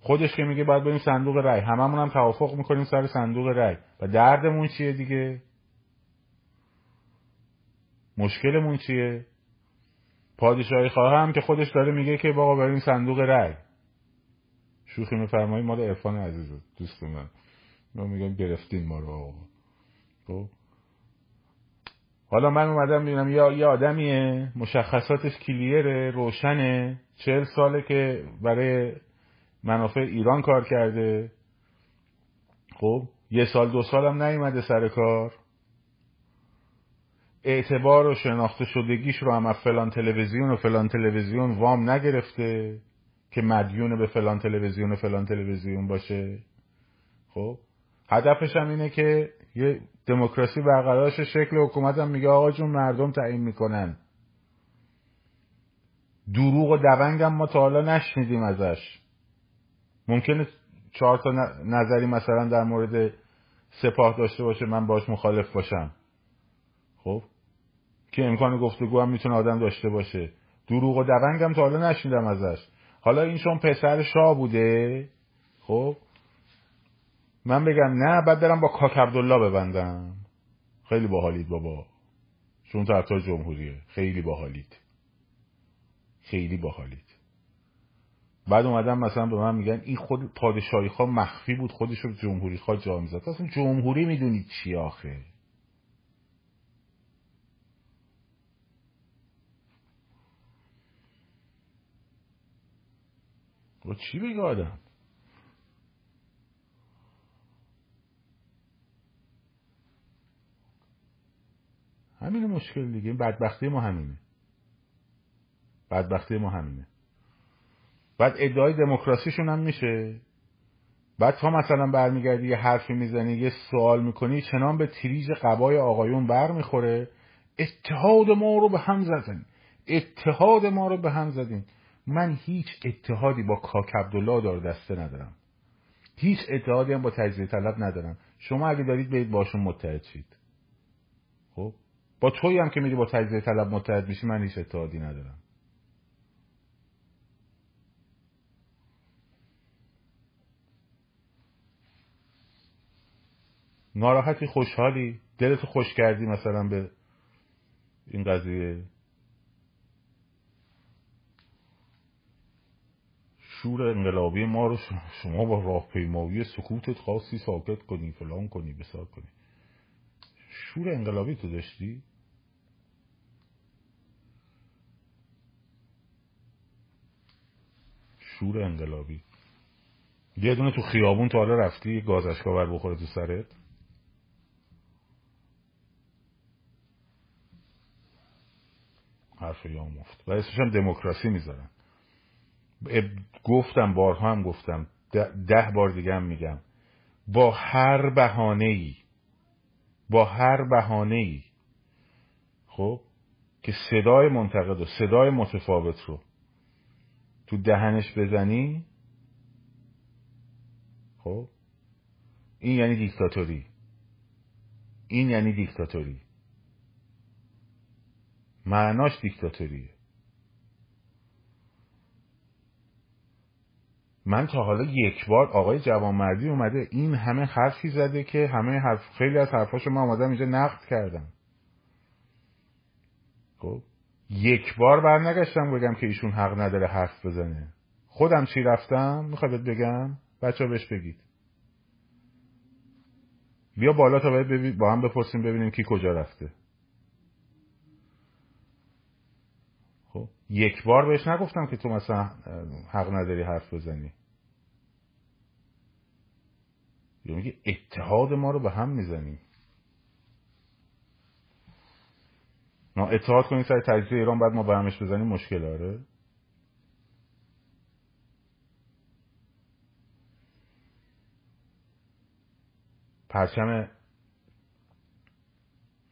خودش که میگه باید بریم صندوق رای هممون هم توافق می‌کنیم سر صندوق رای و دردمون چیه دیگه؟ مشکلمون چیه؟ پادشاهی خواهم که خودش داره میگه که بابا بریم صندوق رای شوخی میفرمایی مال عرفان عزیز دوست من. ما میگم گرفتین ما رو آقا. خب؟ حالا من اومدم می‌بینم یا یه آدمیه؟ مشخصاتش کلیره روشنه. چهل ساله که برای منافع ایران کار کرده. خب یه سال دو سال هم نیومده سر کار. اعتبار و شناخته شدگیش رو هم از فلان تلویزیون و فلان تلویزیون وام نگرفته که مدیون به فلان تلویزیون و فلان تلویزیون باشه. خب هدفش هم اینه که یه دموکراسی برقرارش شکل حکومت هم میگه آقا جون مردم تعیین می‌کنن. دروغ و دونگ هم ما تا حالا نشنیدیم ازش. ممکنه چهار تا نظری مثلا در مورد سپاه داشته باشه من باش مخالف باشم. خب؟ که امکان گفتگو هم می‌تونه آدم داشته باشه. دروغ و دونگ هم تا حالا نشنیدم ازش. حالا این چون پسر شاه بوده خب؟ من بگم نه بعد برم با کاک عبدالله ببندم. خیلی باحالید بابا. چون طرفدار جمهوریه. خیلی باحالید. خیلی باحالید. بعد اومدم مثلا به من میگن این خود پادشاهی خواه مخفی بود خودش رو جمهوری خواه جا می‌زد. اصلا جمهوری می‌دونید چی آخه؟ با چی بگه آدم؟ همین مشکل دیگه. این بدبختی ما همینه. بدبختی ما همینه. بعد ادعای دموکراسیشون هم میشه. بعد تا مثلا برمیگردی یه حرفی می‌زنی یه سوال می‌کنی چنان به تریج قبای آقایون بر می‌خوره. اتحاد ما رو به هم زدن اتحاد ما رو به هم زدین. من هیچ اتحادی با کاک عبدالله دار دسته ندارم. هیچ اتحادی هم با تجزیه طلب ندارم. شما اگه دارید برید باشون متحد شید. خب؟ با تویی هم که میری با تجزیه طلب متحد میشی من هیچ اتحادی ندارم. ناراحتی خوشحالی؟ دلتو خوش کردی مثلا به این قضیه؟ شور انقلابی ما رو شما با راهپیمایی سکوتت خواستی ساکت کنی فلان کنی بسار کنی. شور انقلابی تو داشتی؟ شور انقلابی. یه دونه تو خیابون تا حالا رفتی گاز اشکاور بخوره تو سرت؟ حرف یا مفت و اسمش هم دموکراسی می‌ذارن. گفتم بارها هم گفتم. ده بار دیگه هم میگم. با هر بهانه ای با هر بهانه ای خب که صدای منتقد و صدای متفاوت رو تو دهنش بزنی خب این یعنی دیکتاتوری. این یعنی دیکتاتوری. معناش دیکتاتوریه. من تا حالا یک بار آقای جوانمردی اومده این همه حرفی زده که همه حرف خیلی از حرفاشو من اومدم اینجا نقد کردم. خب یک بار برنگشتم بگم که ایشون حق نداره حرف بزنه. خودم چی رفتم؟ می‌خواد بگم؟ بچه بهش بگید. بیا بالا تا باید با هم بپرسیم ببینیم کی کجا رفته. یک بار بهش نگفتم که تو مثلا حق نداری حرف بزنی. یا میگه اتحاد ما رو به هم می‌زنیم ما اتحاد کنیم سر تجزیه ایران بعد ما به همش بزنیم مشکل داره پرچم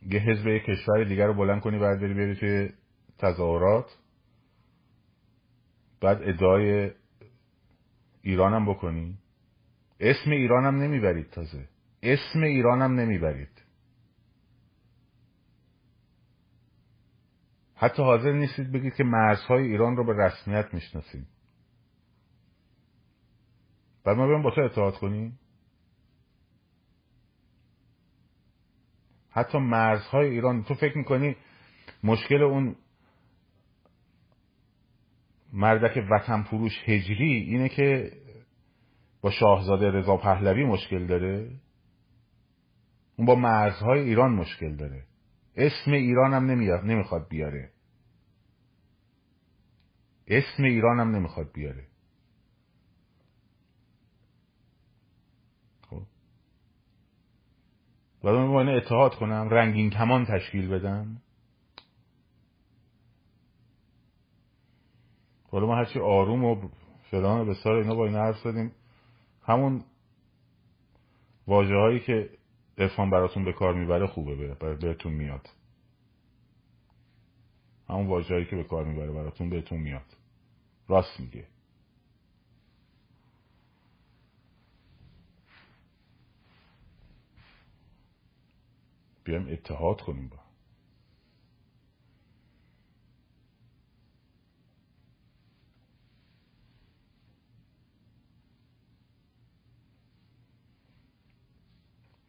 یه حزب یه کشور دیگر رو بلند کنی بعد بری بری توی تظاهرات. بعد ادعای ایرانم بکنی. اسم ایرانم نمی‌برید تازه. اسم ایرانم نمی‌برید. حتی حاضر نیستید بگید که مرزهای ایران رو به رسمیت می‌شناسیم. بعد ما بریم با تو اتحاد کنیم. حتی مرزهای ایران تو فکر می‌کنی مشکل اون مردک وطن فروش هجری اینه که با شاهزاده رضا پهلوی مشکل داره. اون با مرزهای ایران مشکل داره. اسم ایران هم نمی‌خواد بیاره. اسم ایران هم نمی‌خواد بیاره. خب. بعد من اتحاد کنم رنگین کمان تشکیل بدم. حالا ما هرچی آروم و فلان و بسار اینا با این حرف زدیم. همون واجه هایی که ارفان براتون به کار می‌بره خوبه بهتون میاد. همون واجه هایی که به کار می‌بره براتون بهتون میاد. راست میگه. بیایم اتحاد کنیم با.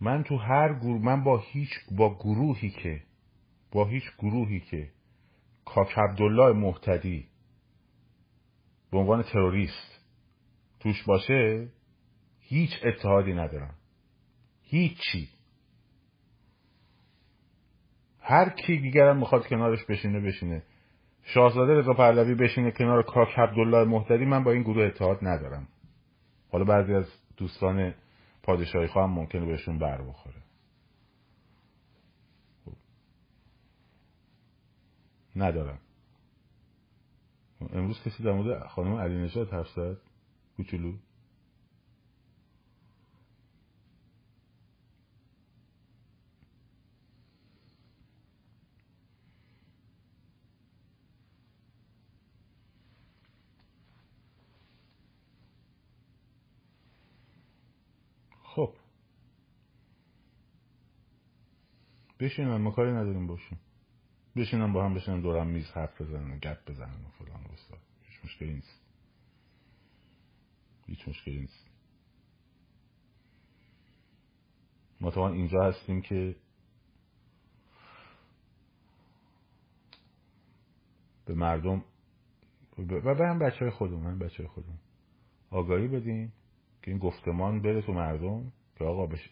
من تو هر گروه من با هیچ با گروهی که با هیچ گروهی که کاک عبدالله محتدی به عنوان تروریست توش باشه هیچ اتحادی ندارم. هیچی. هر کی دیگرم می‌خواد کنارش بشینه بشینه. شاهزاده رضا پهلوی بشینه کنار کاک عبدالله محتدی من با این گروه اتحاد ندارم. حالا بعضی از دوستان پادشاهی خواهم ممکنه بهشون بر بخوره. خب. ندارم. امروز کسی در مورد خانم علی نجات حرف زد؟ کوچولو؟ بشینن ما کاری نداریم باشیم. بشینن با هم بشینن دورم میز حرف بزنن گپ بزنن و فلان و هیچ مشکلی نیست. هیچ مشکلی نیست. ما تا اینجا هستیم که به مردم و به هم بچه های خودمون هم بچه های خودمون آگاهی بدیم که این گفتمان بره تو مردم که آقا بشه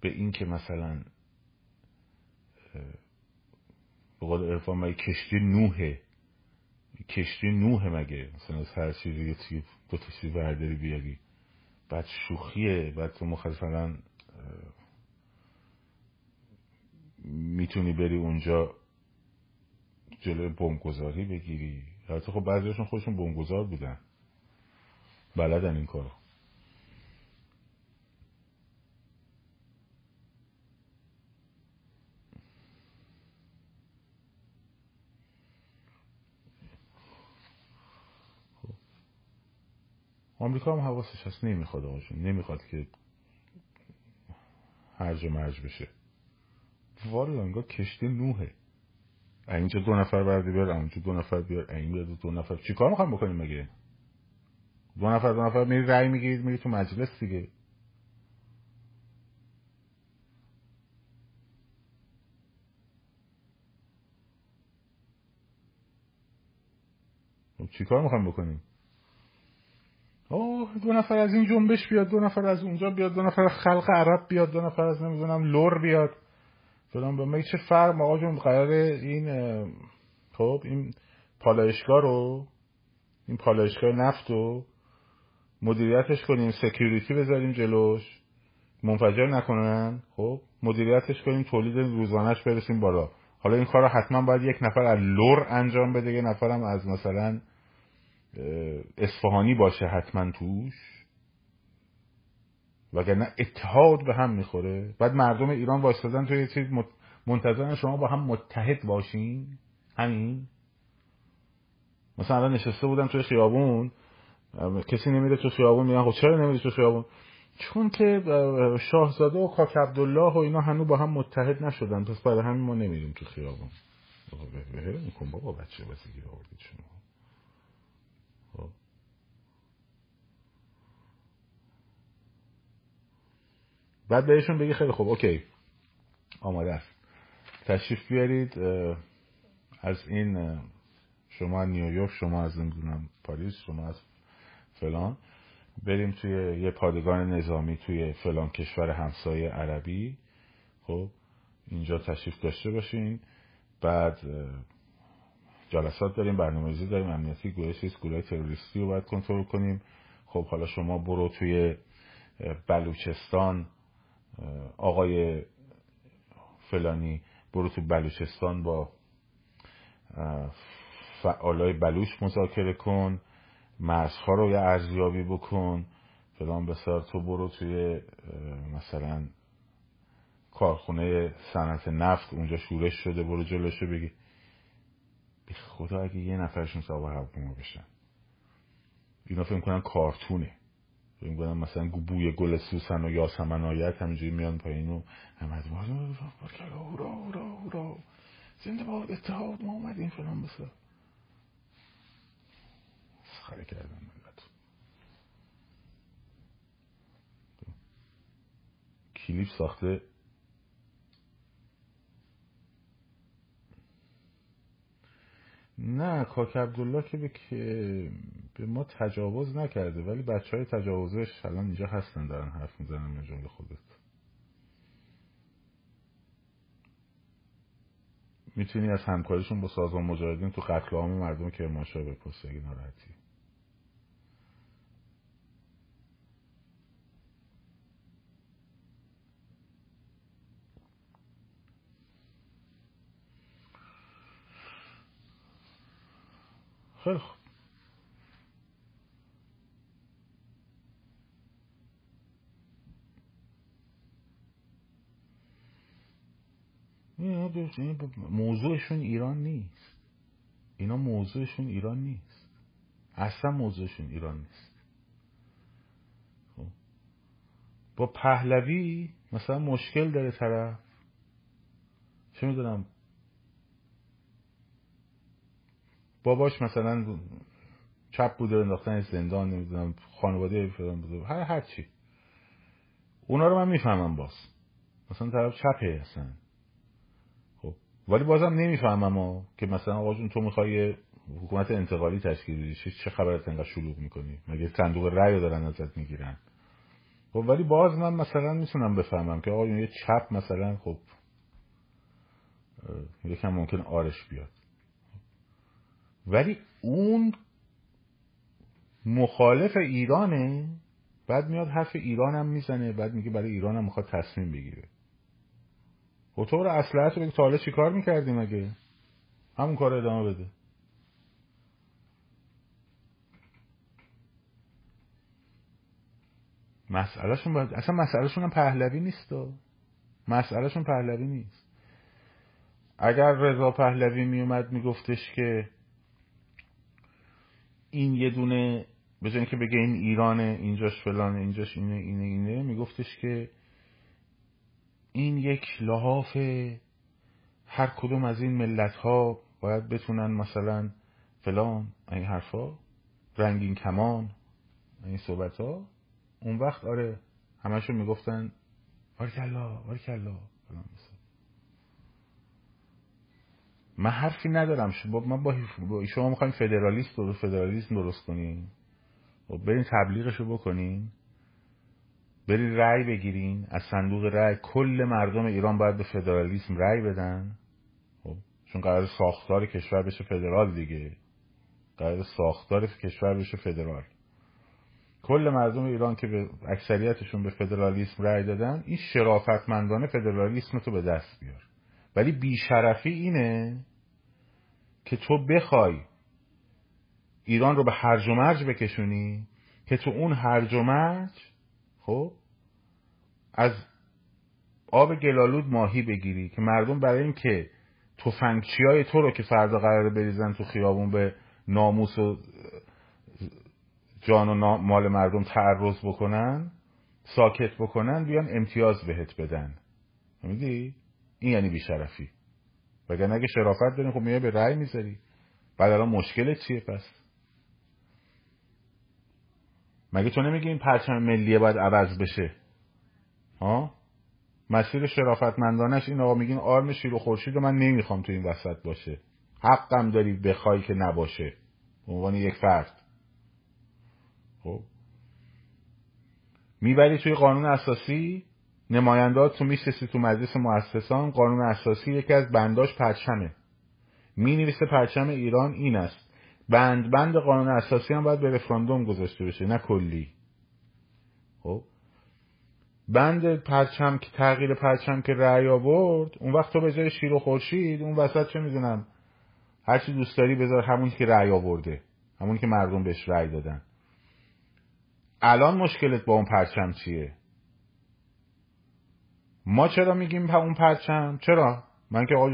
به این که مثلا به قول ارفان مگه کشتی نوحه کشتی نوحه مگه؟ مثلا از هر چیزی یه چیز دو تا چیز برداری بیاری. بعد شوخیه بعد تو مثلا می‌تونی بری اونجا جلوی بمبگذاری بگیری. البته خب بعضیشون خودشون بمبگذار بودن. بلدن این کارو. آمریکا هم حواسش هست. نمی‌خواد آقاشون نمی‌خواد که هرج و مرج بشه. والا کشتی نوحه. اینجا دو نفر بردی بیار اونجا دو نفر بیار این بیاد دو نفر. چیکار می‌خوایم بکنیم مگه؟ دو نفر دو نفر. میری رأی می‌گیرید میری تو مجلس دیگه. خب چیکار می‌خوایم بکنیم؟ دو نفر از این جنبش بیاد دو نفر از اونجا بیاد دو نفر از خلق عرب بیاد دو نفر از نمی‌دونم لور بیاد. فلان به چه فرق؟ آقا جون قرار این خب این پالایشگاه رو این پالایشگاه نفت رو مدیریتش کنیم security بذاریم جلوش. منفجر نکنن خب مدیریتش کنیم تولید روزانش ببریم بالا. حالا این کار رو حتما باید یک نفر از لر انجام بده یه نفرم از مثلا اصفهانی باشه حتما توش وگرنه اتحاد به هم می‌خوره بعد مردم ایران وایستادن توی یه چیز منتظرن شما با هم متحد باشین همین مثلا نشسته بودن توی خیابون کسی نمیره تو خیابون میگن خب چرا نمیره تو خیابون چون که شاهزاده و کاک عبدالله و اینا هنو با هم متحد نشدن پس برای همین ما نمیریم تو خیابون بابا بچه بازی آوردید شما خب. بعد بهشون بگی خیلی خوب اوکی. آماده است. تشریف بیارید. از این شما نیویورک شما از نمی‌دونم پاریس شما از فلان. بریم توی یه پادگان نظامی توی فلان کشور همسایه عربی. خب اینجا تشریف داشته باشین. بعد جلسات داریم برنامه‌ریزی داریم امنیتی گروه تروریستی رو باید کنترل کنیم. خب حالا شما برو توی بلوچستان. آقای فلانی برو تو بلوچستان با فعالای بلوچ مذاکره کن مرزها رو یه ارزیابی بکن فلان بسار تو برو توی مثلا کارخونه صنعت نفت اونجا شورش شده برو جلوشو بگی. بی خدا اگه یه نفرشون سوار هواپیما بشن. اینا فکر کنن کارتونه. کنن مثلا بوی گل سوسن و یاسمن آیت همینجوری میان پایین و هم از هورا هورا هورا زنده باد اتحاد ما اومدیم فلان بسار مسخره کردن ملت کلیپ ساخته. نه کاک عبدالله که به, به ما تجاوز نکرده ولی بچه های تجاوزش الان اینجا هستن دارن حرف می‌زنن من جمله خودت. می‌تونی از همکاریشون با سازمان مجاهدین تو قتل عام مردم کرمانشاه بپرسی اگه ناراحتی. خیلی خوب موضوعشون ایران نیست. اینا موضوعشون ایران نیست. اصلا موضوعشون ایران نیست. خب. با پهلوی مثلا مشکل داره طرف. چه می‌دونم. باباش مثلا چپ بوده انداختن زندان نمی‌دونم خانواده فلان بوده. هر هر چی. اونا رو من می‌فهمم باز. مثلا طرف چپه هستن ولی بازم نمی‌فهمم که مثلا آقا جون تو می‌خوای حکومت انتقالی تشکیل بدی چه خبرت انقدر شلوغ می‌کنی؟ مگه صندوق رأی دارن ازت می‌گیرن؟ خب ولی باز من مثلا می‌تونم بفهمم که آقا یه چپ مثلا خب یکم ممکن آرش بیاد. ولی اون مخالف ایرانه بعد میاد حرف ایران هم می‌زنه بعد میگه برای ایران هم می‌خواد تصمیم بگیره. و تو رو رو تا حالا چی کار می‌کردی مگه همون کار ادامه بده. مسئلهشون باید اصلا مسئلهشون هم پهلوی نیست و مسئلهشون پهلوی نیست. اگر رضا پهلوی میومد میگفتش که این یه دونه به که بگه این ایرانه اینجاش فلانه اینجاش اینه اینه اینه میگفتش که این یک لحاف هر کدوم از این ملت ها باید بتونن مثلا فلان این حرفا رنگین کمان این صحبت ها اون وقت آره همشون می‌گفتن بارکلا بارکلا. من حرفی ندارم من با شما می‌خوایم فدرالیست درست فدرالیسم درست کنیم. و خب برین تبلیغشو بکنین برین رأی بگیرین از صندوق رأی کل مردم ایران باید به فدرالیسم رأی بدن. خب چون قرار ساختار کشور بشه فدرال دیگه. قرار ساختار کشور بشه فدرال. کل مردم ایران که به اکثریتشون به فدرالیسم رأی دادن این شرافتمندانه فدرالیسم تو به دست بیار. ولی بیشرفی اینه که تو بخوای ایران رو به هرج و مرج بکشونی که تو اون هرج و مرج خب؟ از آب گلالود ماهی بگیری که مردم برای اینکه تفنگچی های تو رو که فردا قراره بریزن تو خیابون به ناموس و جان و مال مردم تعرض بکنن ساکت بکنن بیان امتیاز بهت بدن. میدی؟ این یعنی بیشرفی. وگرنه اگه شرافت داریم خب میای به رأی می‌ذاری. بعد الان مشکلت چیه پس؟ مگه تو نمیگی این پرچم ملیه باید عوض بشه؟ ها؟ مسیر شرافتمندانش این آقا میگین آرم شیر و خورشید من نمی‌خوام تو این وسط باشه. حقم داری بخوای که نباشه. به عنوان یک فرد. خب؟ می‌بری توی قانون اساسی؟ نمایندات تو میشستی تو مجلس مؤسسان. قانون اساسی یکی از بنداش پرچمه. می نویسه پرچم ایران این است. بند بند قانون اساسی هم باید به رفراندوم گذاشته بشه نه کلی. خب؟ بند پرچم که تغییر پرچم که رأی آورد اون وقت تو به جای شیر و خورشید اون وسط چه می‌دونم هر چی دوست داری بذار همون که رأی آورده همون که مردم بهش رأی دادن. الان مشکلت با اون پرچم چیه؟ ما چرا میگیم اون پرچم؟ چرا؟ من که آقا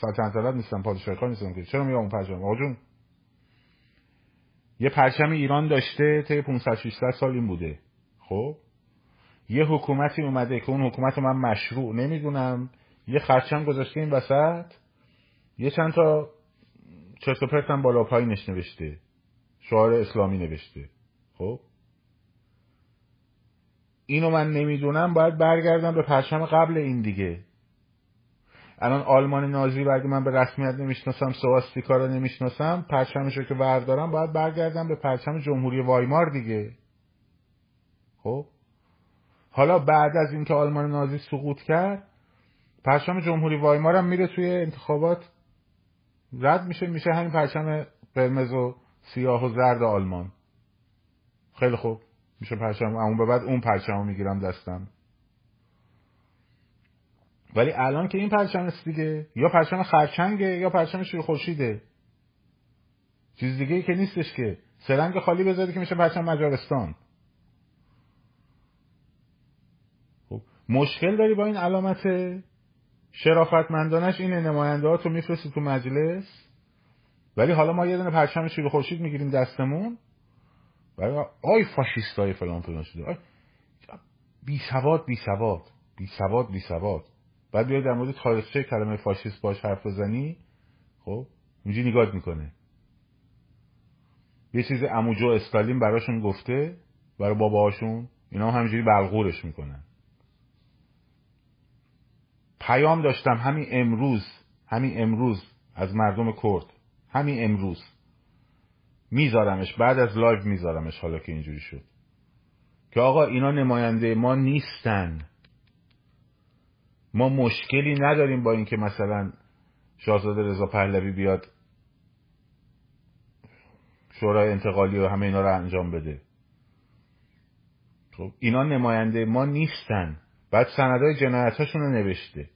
سلطنت طلب نیستم پادشاهی نیستم که. چرا میگم اون پرچم؟ آقا جون. یه پرچم ایران داشته طی 500 600 سال این بوده. خب؟ یه حکومتی اومده که اون حکومت من مشروع نمی‌دونم. یه خرچم گذاشته این وسط. یه چند تا چرت و پرت هم بالا پایینش نوشته. شعار اسلامی نوشته. خب؟ اینو من نمی‌دونم. باید برگردم به پرچم قبل این دیگه. الان آلمان نازی وقتی من به رسمیت نمی‌شناسم سواستیکا رو نمی‌شناسم پرچمش رو که بردارم باید برگردم به پرچم جمهوری وایمار دیگه. خب؟ حالا بعد از اینکه آلمان نازی سقوط کرد پرچم جمهوری وایمار هم میره توی انتخابات. رد میشه میشه همین پرچم قرمز و سیاه و زرد آلمان. خیلی خوب. میشه پرچم اون به بعد اون پرچم می‌گیرم دستم. ولی الان که این پرچم است دیگه یا پرچم خرچنگه یا پرچم شیر خورشیده. چیز دیگه که نیستش که. سرنگ خالی بذاری که میشه پرچم مجارستان. خب مشکل داری با این علامت شرافتمندانش اینه نماینده ها تو میفرستی تو مجلس. ولی حالا ما یه دونه پرچم شیر خورشید می‌گیریم دستمون. ولی آی فاشیست های فلان فلان شده. بی سواد بی سواد بی سواد بی سواد بعد بیای در مورد تاریخچه کلمه فاشیست باش حرف بزنی خب اونجی نگاه می‌کنه. یه چیزی اموجو استالین براشون گفته برای باباهاشون اینا هم همینجوری بلغورش می‌کنن. پیام داشتم همین امروز همین امروز از مردم کرد همین امروز. میذارمش بعد از لایو میذارمش حالا که اینجوری شد. که آقا اینا نماینده ما نیستن. ما مشکلی نداریم با اینکه مثلا شاهزاده رضا پهلوی بیاد شورای انتقالی و همه اینا رو انجام بده. خب اینا نماینده ما نیستن. بعد سندهای جنایتاشون رو نوشته.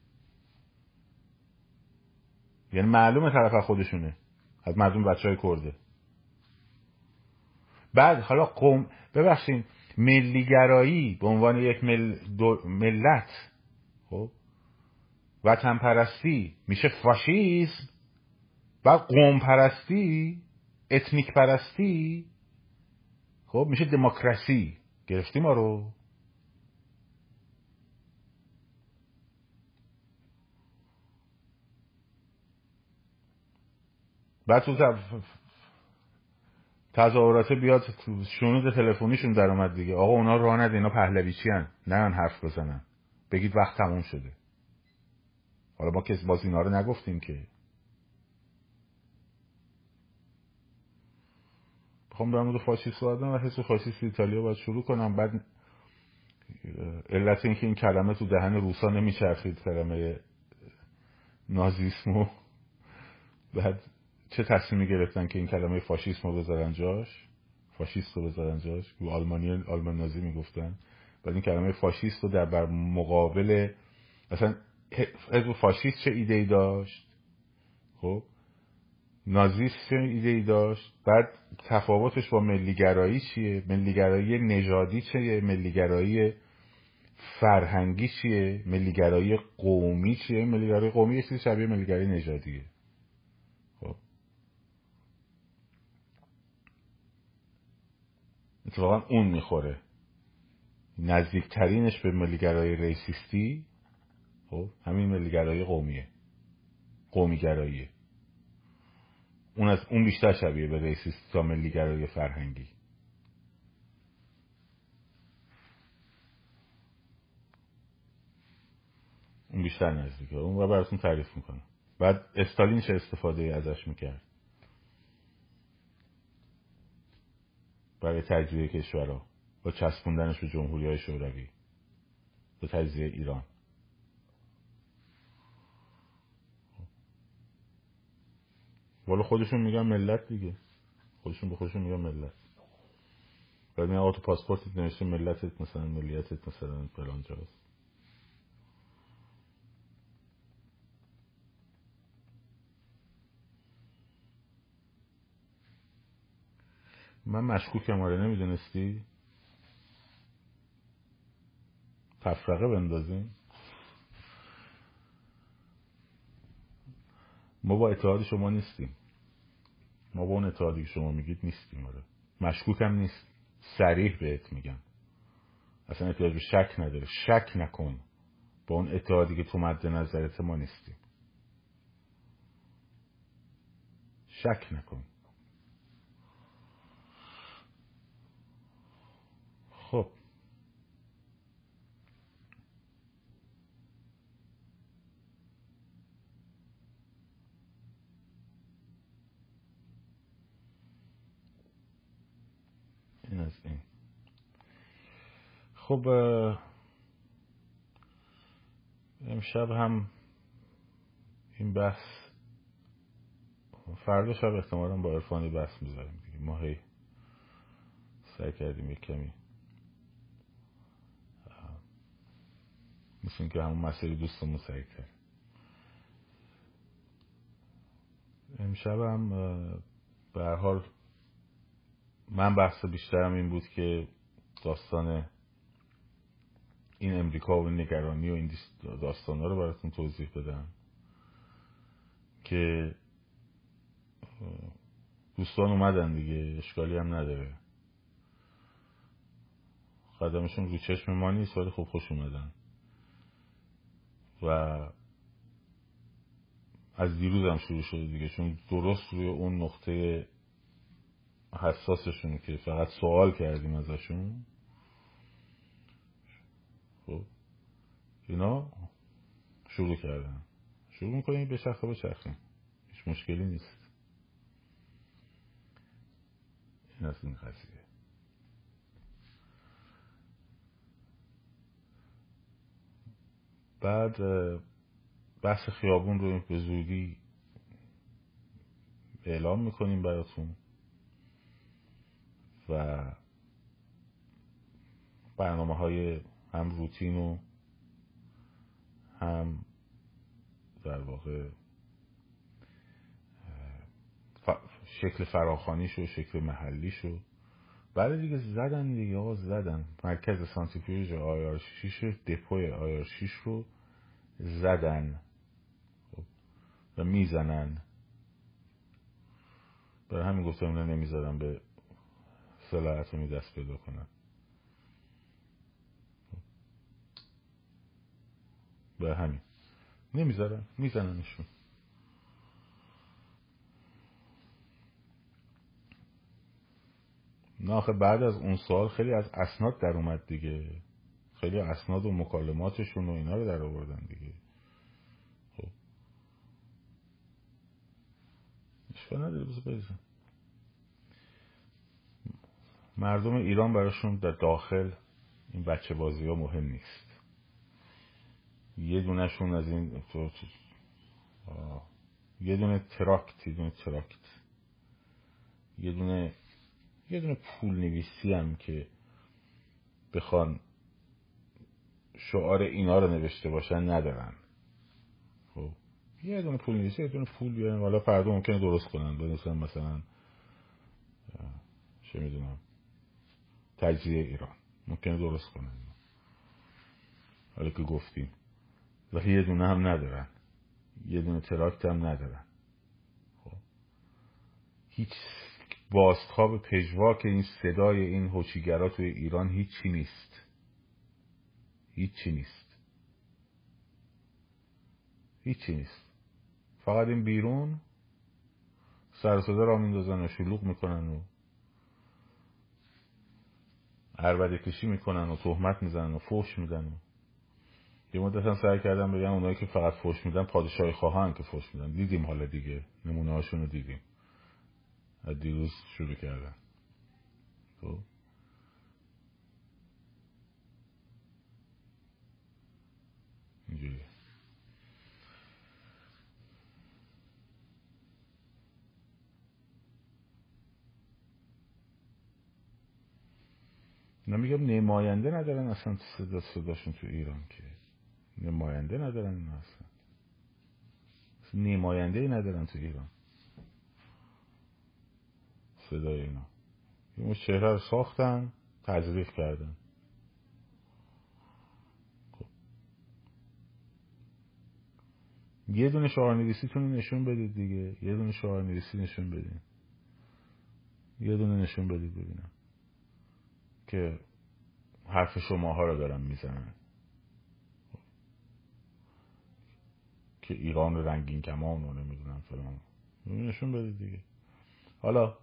یعنی معلومه طرف خودشونه. از مردم بچه های کرده. بعد حالا قوم ببخشین ملیگرایی به عنوان یک مل... ملت. خب وطن پرستی میشه فاشیسم و قوم پرستی اتنیک پرستی خب میشه دموکراسی. گرفتی ما رو. بعد تو تظاهرات بیاد شنود تلفنیشون در اومد دیگه. آقا اونا راه نده اینا پهلوی چی هن؟ نه حرف بزنن. بگید وقت تموم شده. حالا ما کسی باز اینا رو نگفتیم که. بخوام در مورد فاشیست صحبت و حس فاشیست ایتالیا باید شروع کنم. بعد علت اینکه این کلمه تو دهن روسا نمیچرخید کلمه نازیسم و بعد چه تصمیمی گرفتن که این کلمه فاشیسم رو بذارن جاش؟ فاشیست رو بذارن جاش؟ و آلمانی آلمان نازی می‌گفتن. بعد این کلمه فاشیست رو در بر مقابل مثلا حزب فاشیست چه ایده ای داشت؟ خب. نازیست چه ایده ای داشت؟ بعد تفاوتش با ملیگرایی چیه؟ ملیگرایی نژادی چیه؟ ملیگرایی فرهنگی چیه؟ ملیگرایی قومی چیه؟ ملیگرایی قومی یه چیزی شبیه ملیگرایی نژادیه. خب. اتفاقا اون می‌خوره. نزدیکترینش به ملیگرایی ریسیستی خب همین ملیگرایی قومیه. قومیگراییه اون از اون بیشتر شبیه به ریسیست تا ملیگرایی فرهنگی. اون بیشتر نزدیکه. اون رو براتون تعریف می‌کنم. بعد استالین چه استفاده ازش می‌کرد؟ برای تجزیه کشورها. با چسبوندنش به جمهوری های شوروی. به تجزیه ایران. والا خودشون میگن ملت دیگه. خودشون به خودشون میگن ملت. بعد میگن تو پاسپورتت نوشته ملتت مثلا ملیتت مثلا فلان جاست من مشکوکم آره نمی‌دونستی؟ تفرقه بندازیم. ما با اتحاد شما نیستیم. ما با اون اتحادی که شما میگید نیستیم آره. مشکوکم نیست. سریح بهت میگم. اصلا احتیاج به شک نداره. شک نکن. با اون اتحادی که تو مد نظرت ما نیستیم. شک نکن خب این از این. خب امشب هم این بحث فردا شب احتمالا با عرفانی بحث می‌ذاریم دیگه. ما هی سعی کردیم یک کمی مثل که همون مسئله دوستمون سعی کرد. امشب هم به هر حال من بحث بیشترم این بود که داستان این امریکا و نگرانی و این داستان ها رو براتون توضیح بدم که دوستان اومدن دیگه اشکالی هم نداره. قدمشون رو چشم ما نیست ولی خوب خوش اومدن. و از دیروز هم شروع شده دیگه چون درست روی اون نقطه حساسشون که فقط سوال کردیم ازشون. خب. اینا شروع کردن. شروع می‌کنیم به چرخه به هیچ مشکلی نیست. این از این قضیه. بعد بحث خیابون رو به زودی اعلام می‌کنیم براتون. و برنامه های هم روتین و هم در واقع شکل فراخانیش و شکل محلیش و بعد دیگه زدن دیگه آقا زدن مرکز سانتریفیوژ آیار 6 دپوی آیار 6 رو زدن خب. و می‌زنن برای همین گفتم اینا نمی‌زدن به صلاحت رو دست پیدا کنن به همین. نمی‌ذارن میزننشون نه آخه بعد از اون سال خیلی از اسناد در اومد دیگه. خیلی اسناد و مکالماتشون و اینا رو در آوردن دیگه. خب. اشکال نداره بزن مردم ایران براشون در داخل این بچه بازی ها مهم نیست. یه دونشون از این یه دونه تراکت یه دونه تراکت. یه دونه یه دونه پول نویسی هم که بخوان شعار اینا رو نوشته باشن ندارن. خب. یه دونه پول نویسی یه دونه پول بیارن. حالا فردا ممکنه درست کنن. بنویسن مثلا چه می‌دونم. تجزیه ایران. ممکنه درست کنن. حالا که گفتیم. ولی یه دونه هم ندارن. یه دونه تراکت هم ندارن. خب. هیچ بازتاب پژواک این صدای این هوچیگرا توی ایران هیچی نیست. هیچی نیست. هیچی نیست. فقط این بیرون سر را میندازن و شلوغ می‌کنن و عربده کشی می‌کنن و تهمت می‌زنن و فوش میدن. یه مدت هم سعی کردم بگم اونایی که فقط فوش میدن پادشاهی خواهن که فوش میدن. دیدیم حالا دیگه. نمونه هاشون رو دیدیم. از دیروز شروع کردن. خب؟ اینجوری نمیگم نماینده ندارن اصلا صدا صداشون تو ایران که. نماینده ندارن اصلا. نماینده ای ندارن تو ایران. صدای اینا. اون چهره رو ساختن تجریف کردن. خب. یه دونه شعار نویسیتون نشون بدید دیگه. یه دونه شعار نویسی نشون بدید یه دونه نشون بدید ببینم. که حرف شماها رو دارن می‌زنن. که ایران رنگین کمان رو نمی‌دونم فلان. نشون بدید دیگه. حالا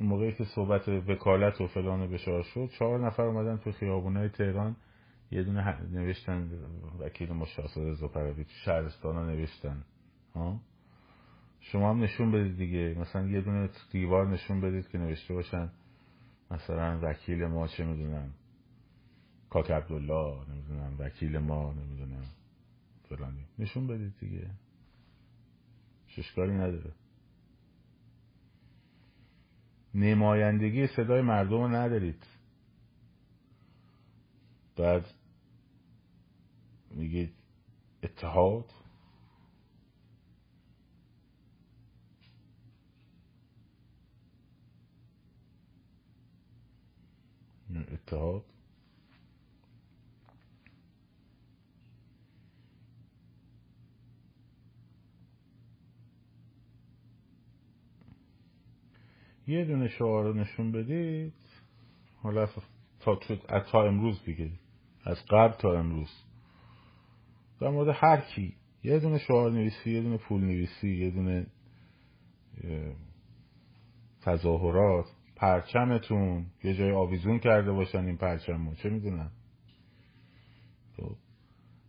موقعی که صحبت وکالت و فلان بشار شد چهار نفر اومدن تو خیابونای تهران. یه دونه نوشتن وکیل مشاهده رضا پروی تو شهرستان ها نوشتن. ها؟ شما هم نشون بدید دیگه. مثلا یه دونه دیوار نشون بدید که نوشته باشن. مثلا وکیل ما چه می‌دونم؟ کاک عبدالله نمی‌دونم. وکیل ما نمی‌دونم. فلانی. نشون بدید دیگه. ششکاری نداره. نمایندگی صدای مردم رو ندارید. بعد میگید اتحاد؟ اتحاد. یه دونه شعار رو نشون بدید. حالا تا, تا امروز دیگه. از قبل تا امروز. در مورد هر کی. یه دونه شعار نویسی یه دونه پول نویسی یه دونه تظاهرات. پرچمتون. یه جای آویزون کرده باشن این پرچم چه می‌دونم. خب.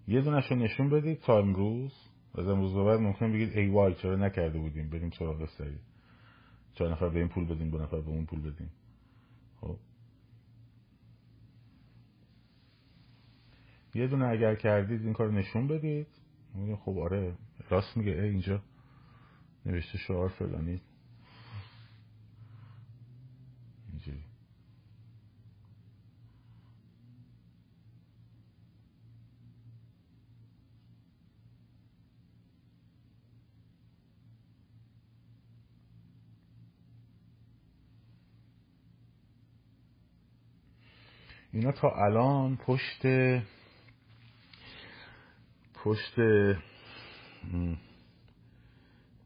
یه دونش رو نشون بدید تا امروز. از امروز بعد ممکن بگید ای وای چرا نکرده بودیم؟ بریم سراغ سری. چهار نفر به این پول بدیم دو نفر به اون پول بدیم. خب. یه دونه اگر کردید این کار نشون بدید. خب آره راست میگه. ای اینجا نوشته شعار فلانی اینجوری اینا تا الان پشت پشت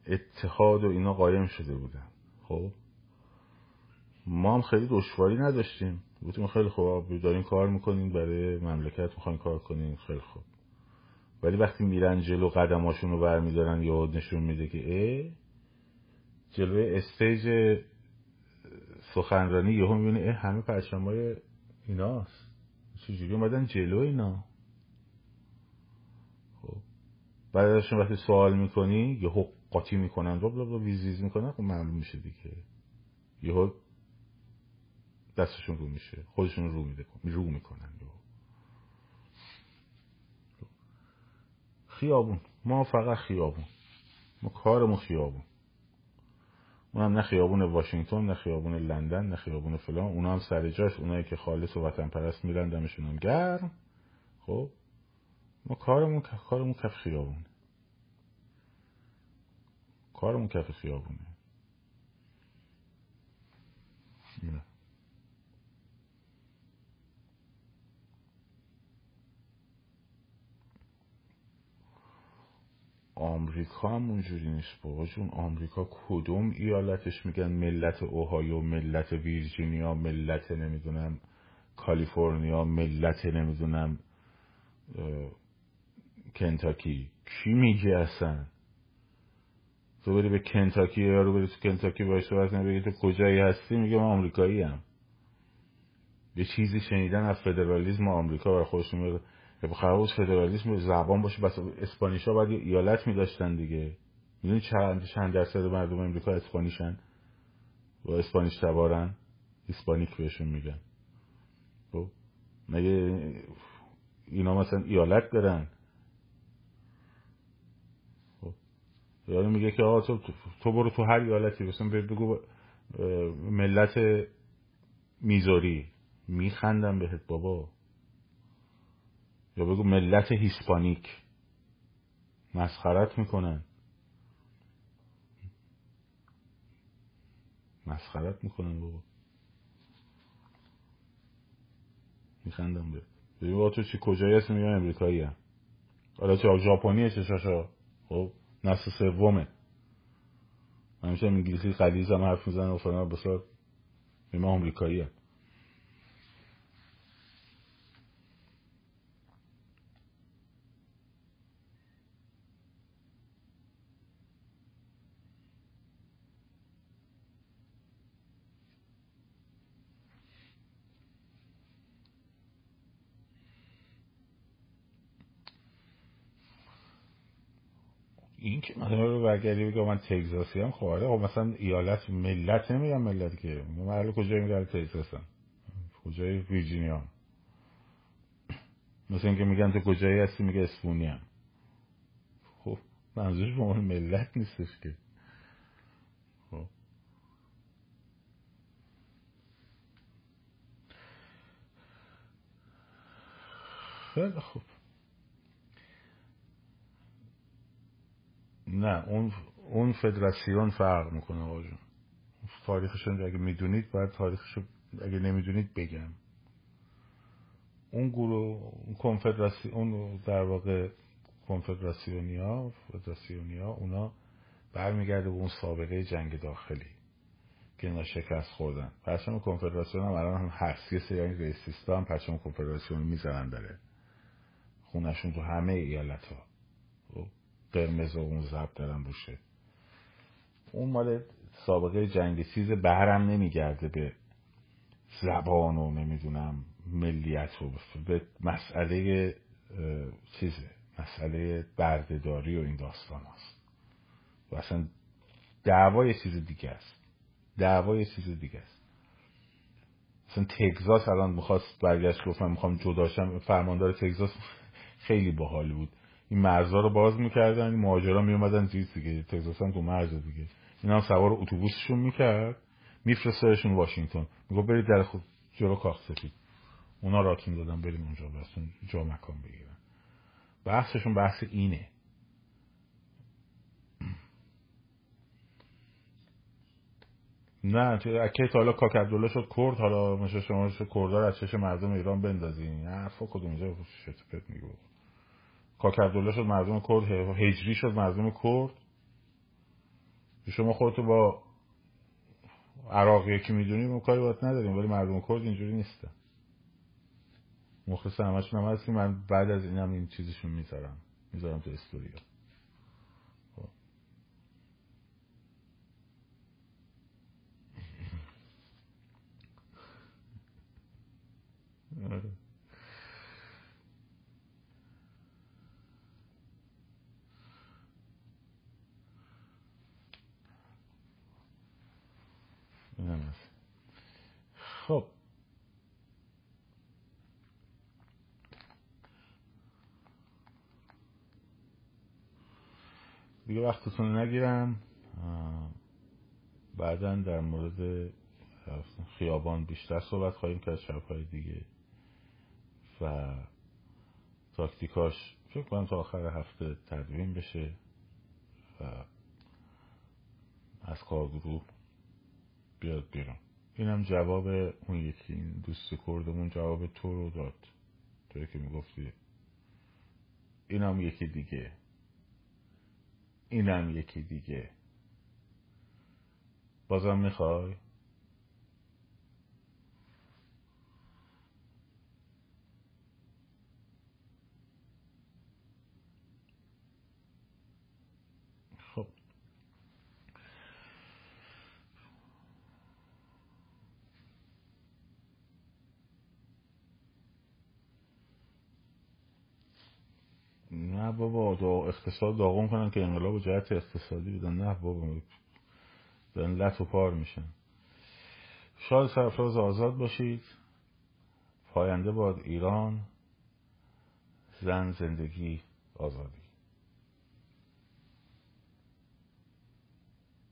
اتحاد و اینا قایم شده بودن خب؟ ما هم خیلی دشواری نداشتیم. بودیم خیلی خوب دارین کار می‌کنین برای مملکت می‌خواین کار کنین خیلی خوب. ولی وقتی میرن جلو قدماشون رو برمیدارن یا نشون میده که اه جلوی استیج سخنرانی یهو می‌بینه اه همه پرچمای ایناست. چجوری اومدن جلو اینا؟ خب. بعد ازشون وقتی سوال می‌کنی یهو قاطی می‌کنن. رو بلا ویزیز می‌کنن. خب معلوم میشه دیگه. یهو دستشون رو میشه. خودشون رو میده رو می‌کنن خیابون. ما فقط خیابون. ما کارمون خیابون. اونم نه خیابون واشنگتن نه خیابون لندن نه خیابون فلان. اونا هم سر جاش اونایی که خالص و وطن پرست میرن دمشون هم گرم. خب؟ ما کارمون کارمون کف خیابونه. کارمون کف خیابونه. نه. آمریکا هم اونجوری نیست بابا جون. آمریکا کدوم ایالتش میگن ملت اوهایو ملت ویرجینیا ملت نمی‌دونم کالیفرنیا ملت نمی‌دونم کنتاکی. کی میگه اصلا؟ تو بری به کنتاکی یا رو بری تو کنتاکی باید صحبت بگی تو کجایی هستی؟ میگه من آمریکایی هم یه چیزی شنیدن از فدرالیزم آمریکا برای خودشون میگه خرابوز فدرالیسم زبان باشه بس اسپانیش ها باید ایالت میداشتن دیگه. می‌دونی چند چند درصد مردم امریکا اسپانیشن؟ و اسپانیش تبارن اسپانیک بهشون میگن. خب؟ مگه اینا مثلا ایالت دارن؟ خب؟ یعنی میگه که آقا تو, تو برو تو هر ایالتی. مثلا بگو ملت میزوری میخندم بهت بابا. یا بگو ملت هیسپانیک. مسخرت می‌کنن. مسخرت می‌کنن بابا. میخندم به. ببین تو چی کجایی هست میگن امریکایی هم حالا چه ژاپنیه چه شاشا خب نسل سومه. همیشه انگلیسی قدیز هم حرف می‌زنن و فلان بسار ما امریکایی هم. این رو برگردی بگه من تگزاسی هم خب آره خب مثلا ایالت ملت نمیگم ملت که. محل کجایی میگه تگزاس هم کجای ویرجینیا. مثلا اینکه میگن تو کجایی هستی؟ میگه اسپونی هم خب منظورش به اون ملت نیستش که. خب. خیلی خوب. نه اون اون فدراسیون فرق می‌کنه آقا جون. تاریخشون اگه می‌دونید باید تاریخشو اگه نمی‌دونید بگم. اون گروه اون کنفدراسی اون در واقع کنفدراسیونیا فدراسیونیا اونا برمیگرده به اون سابقه جنگ داخلی که اینا شکست خوردن. پرچم کنفدراسیون هم الان هم هست. یه سری ریسیستا هم پرچم کنفدراسیون می‌زنن داره خونشون تو همه ایالت ها قرمز و اون زب دارن روشه اون مال سابقه جنگ چیز بهرم نمیگرده به زبان و نمی‌دونم ملیت و به مسئله چیزه مسئله بردهداری و این داستان هست و اصلا دعوای چیز دیگه است. دعوای چیز دیگه است. اصلا تگزاس الان می‌خواست برگشت گفت من می‌خوام جداشم فرماندار تگزاس خیلی باحال بود. این مرزا رو باز می‌کردن مهاجرا میومدن زیر دیگه. تگزاس تو مرز دیگه. این هم سوار اتوبوسشون می‌کرد. میفرستادشون واشنگتن. میگو برید در خود جلو کاخ سفید. اونا راتون دادن بریم اونجا بستون جا مکان بگیرن. بحثشون بحث اینه. نه تا حالا کاک عبدالله شد کرد حالا مثل شما شد کردار از چش مردم ایران بندازین حرفا کدوم اینجا شت پت میگو کاک عبدالله شد مردم کرد هجری شد مردم کرد. شما خودتو با عراق یکی می‌دونیم کاری باید نداریم ولی مردم کرد اینجوری نیستن مخلص همشون هم هست که من بعد از اینم این چیزشون می‌ذارم می‌ذارم تو استوریا خب. آره. خب دیگه وقتتون نگیرم بعدا در مورد خیابان بیشتر صحبت خواهیم کرد شبهای دیگه و تاکتیکاش فکر کنم تا آخر هفته تدوین بشه و از کارگروه بیاد بیرون. اینم جواب اون یکی این دوست کردمون جواب تو رو داد. توی که می‌گفتی اینم یکی دیگه. اینم یکی دیگه. بازم می‌خوای خب نه بابا دا اقتصاد داغون کنن که انقلاب جهت اقتصادی بدن نه بابا دارن لط و پار میشن. شاد سرفراز آزاد باشید. پاینده باد ایران. زن زندگی آزادی.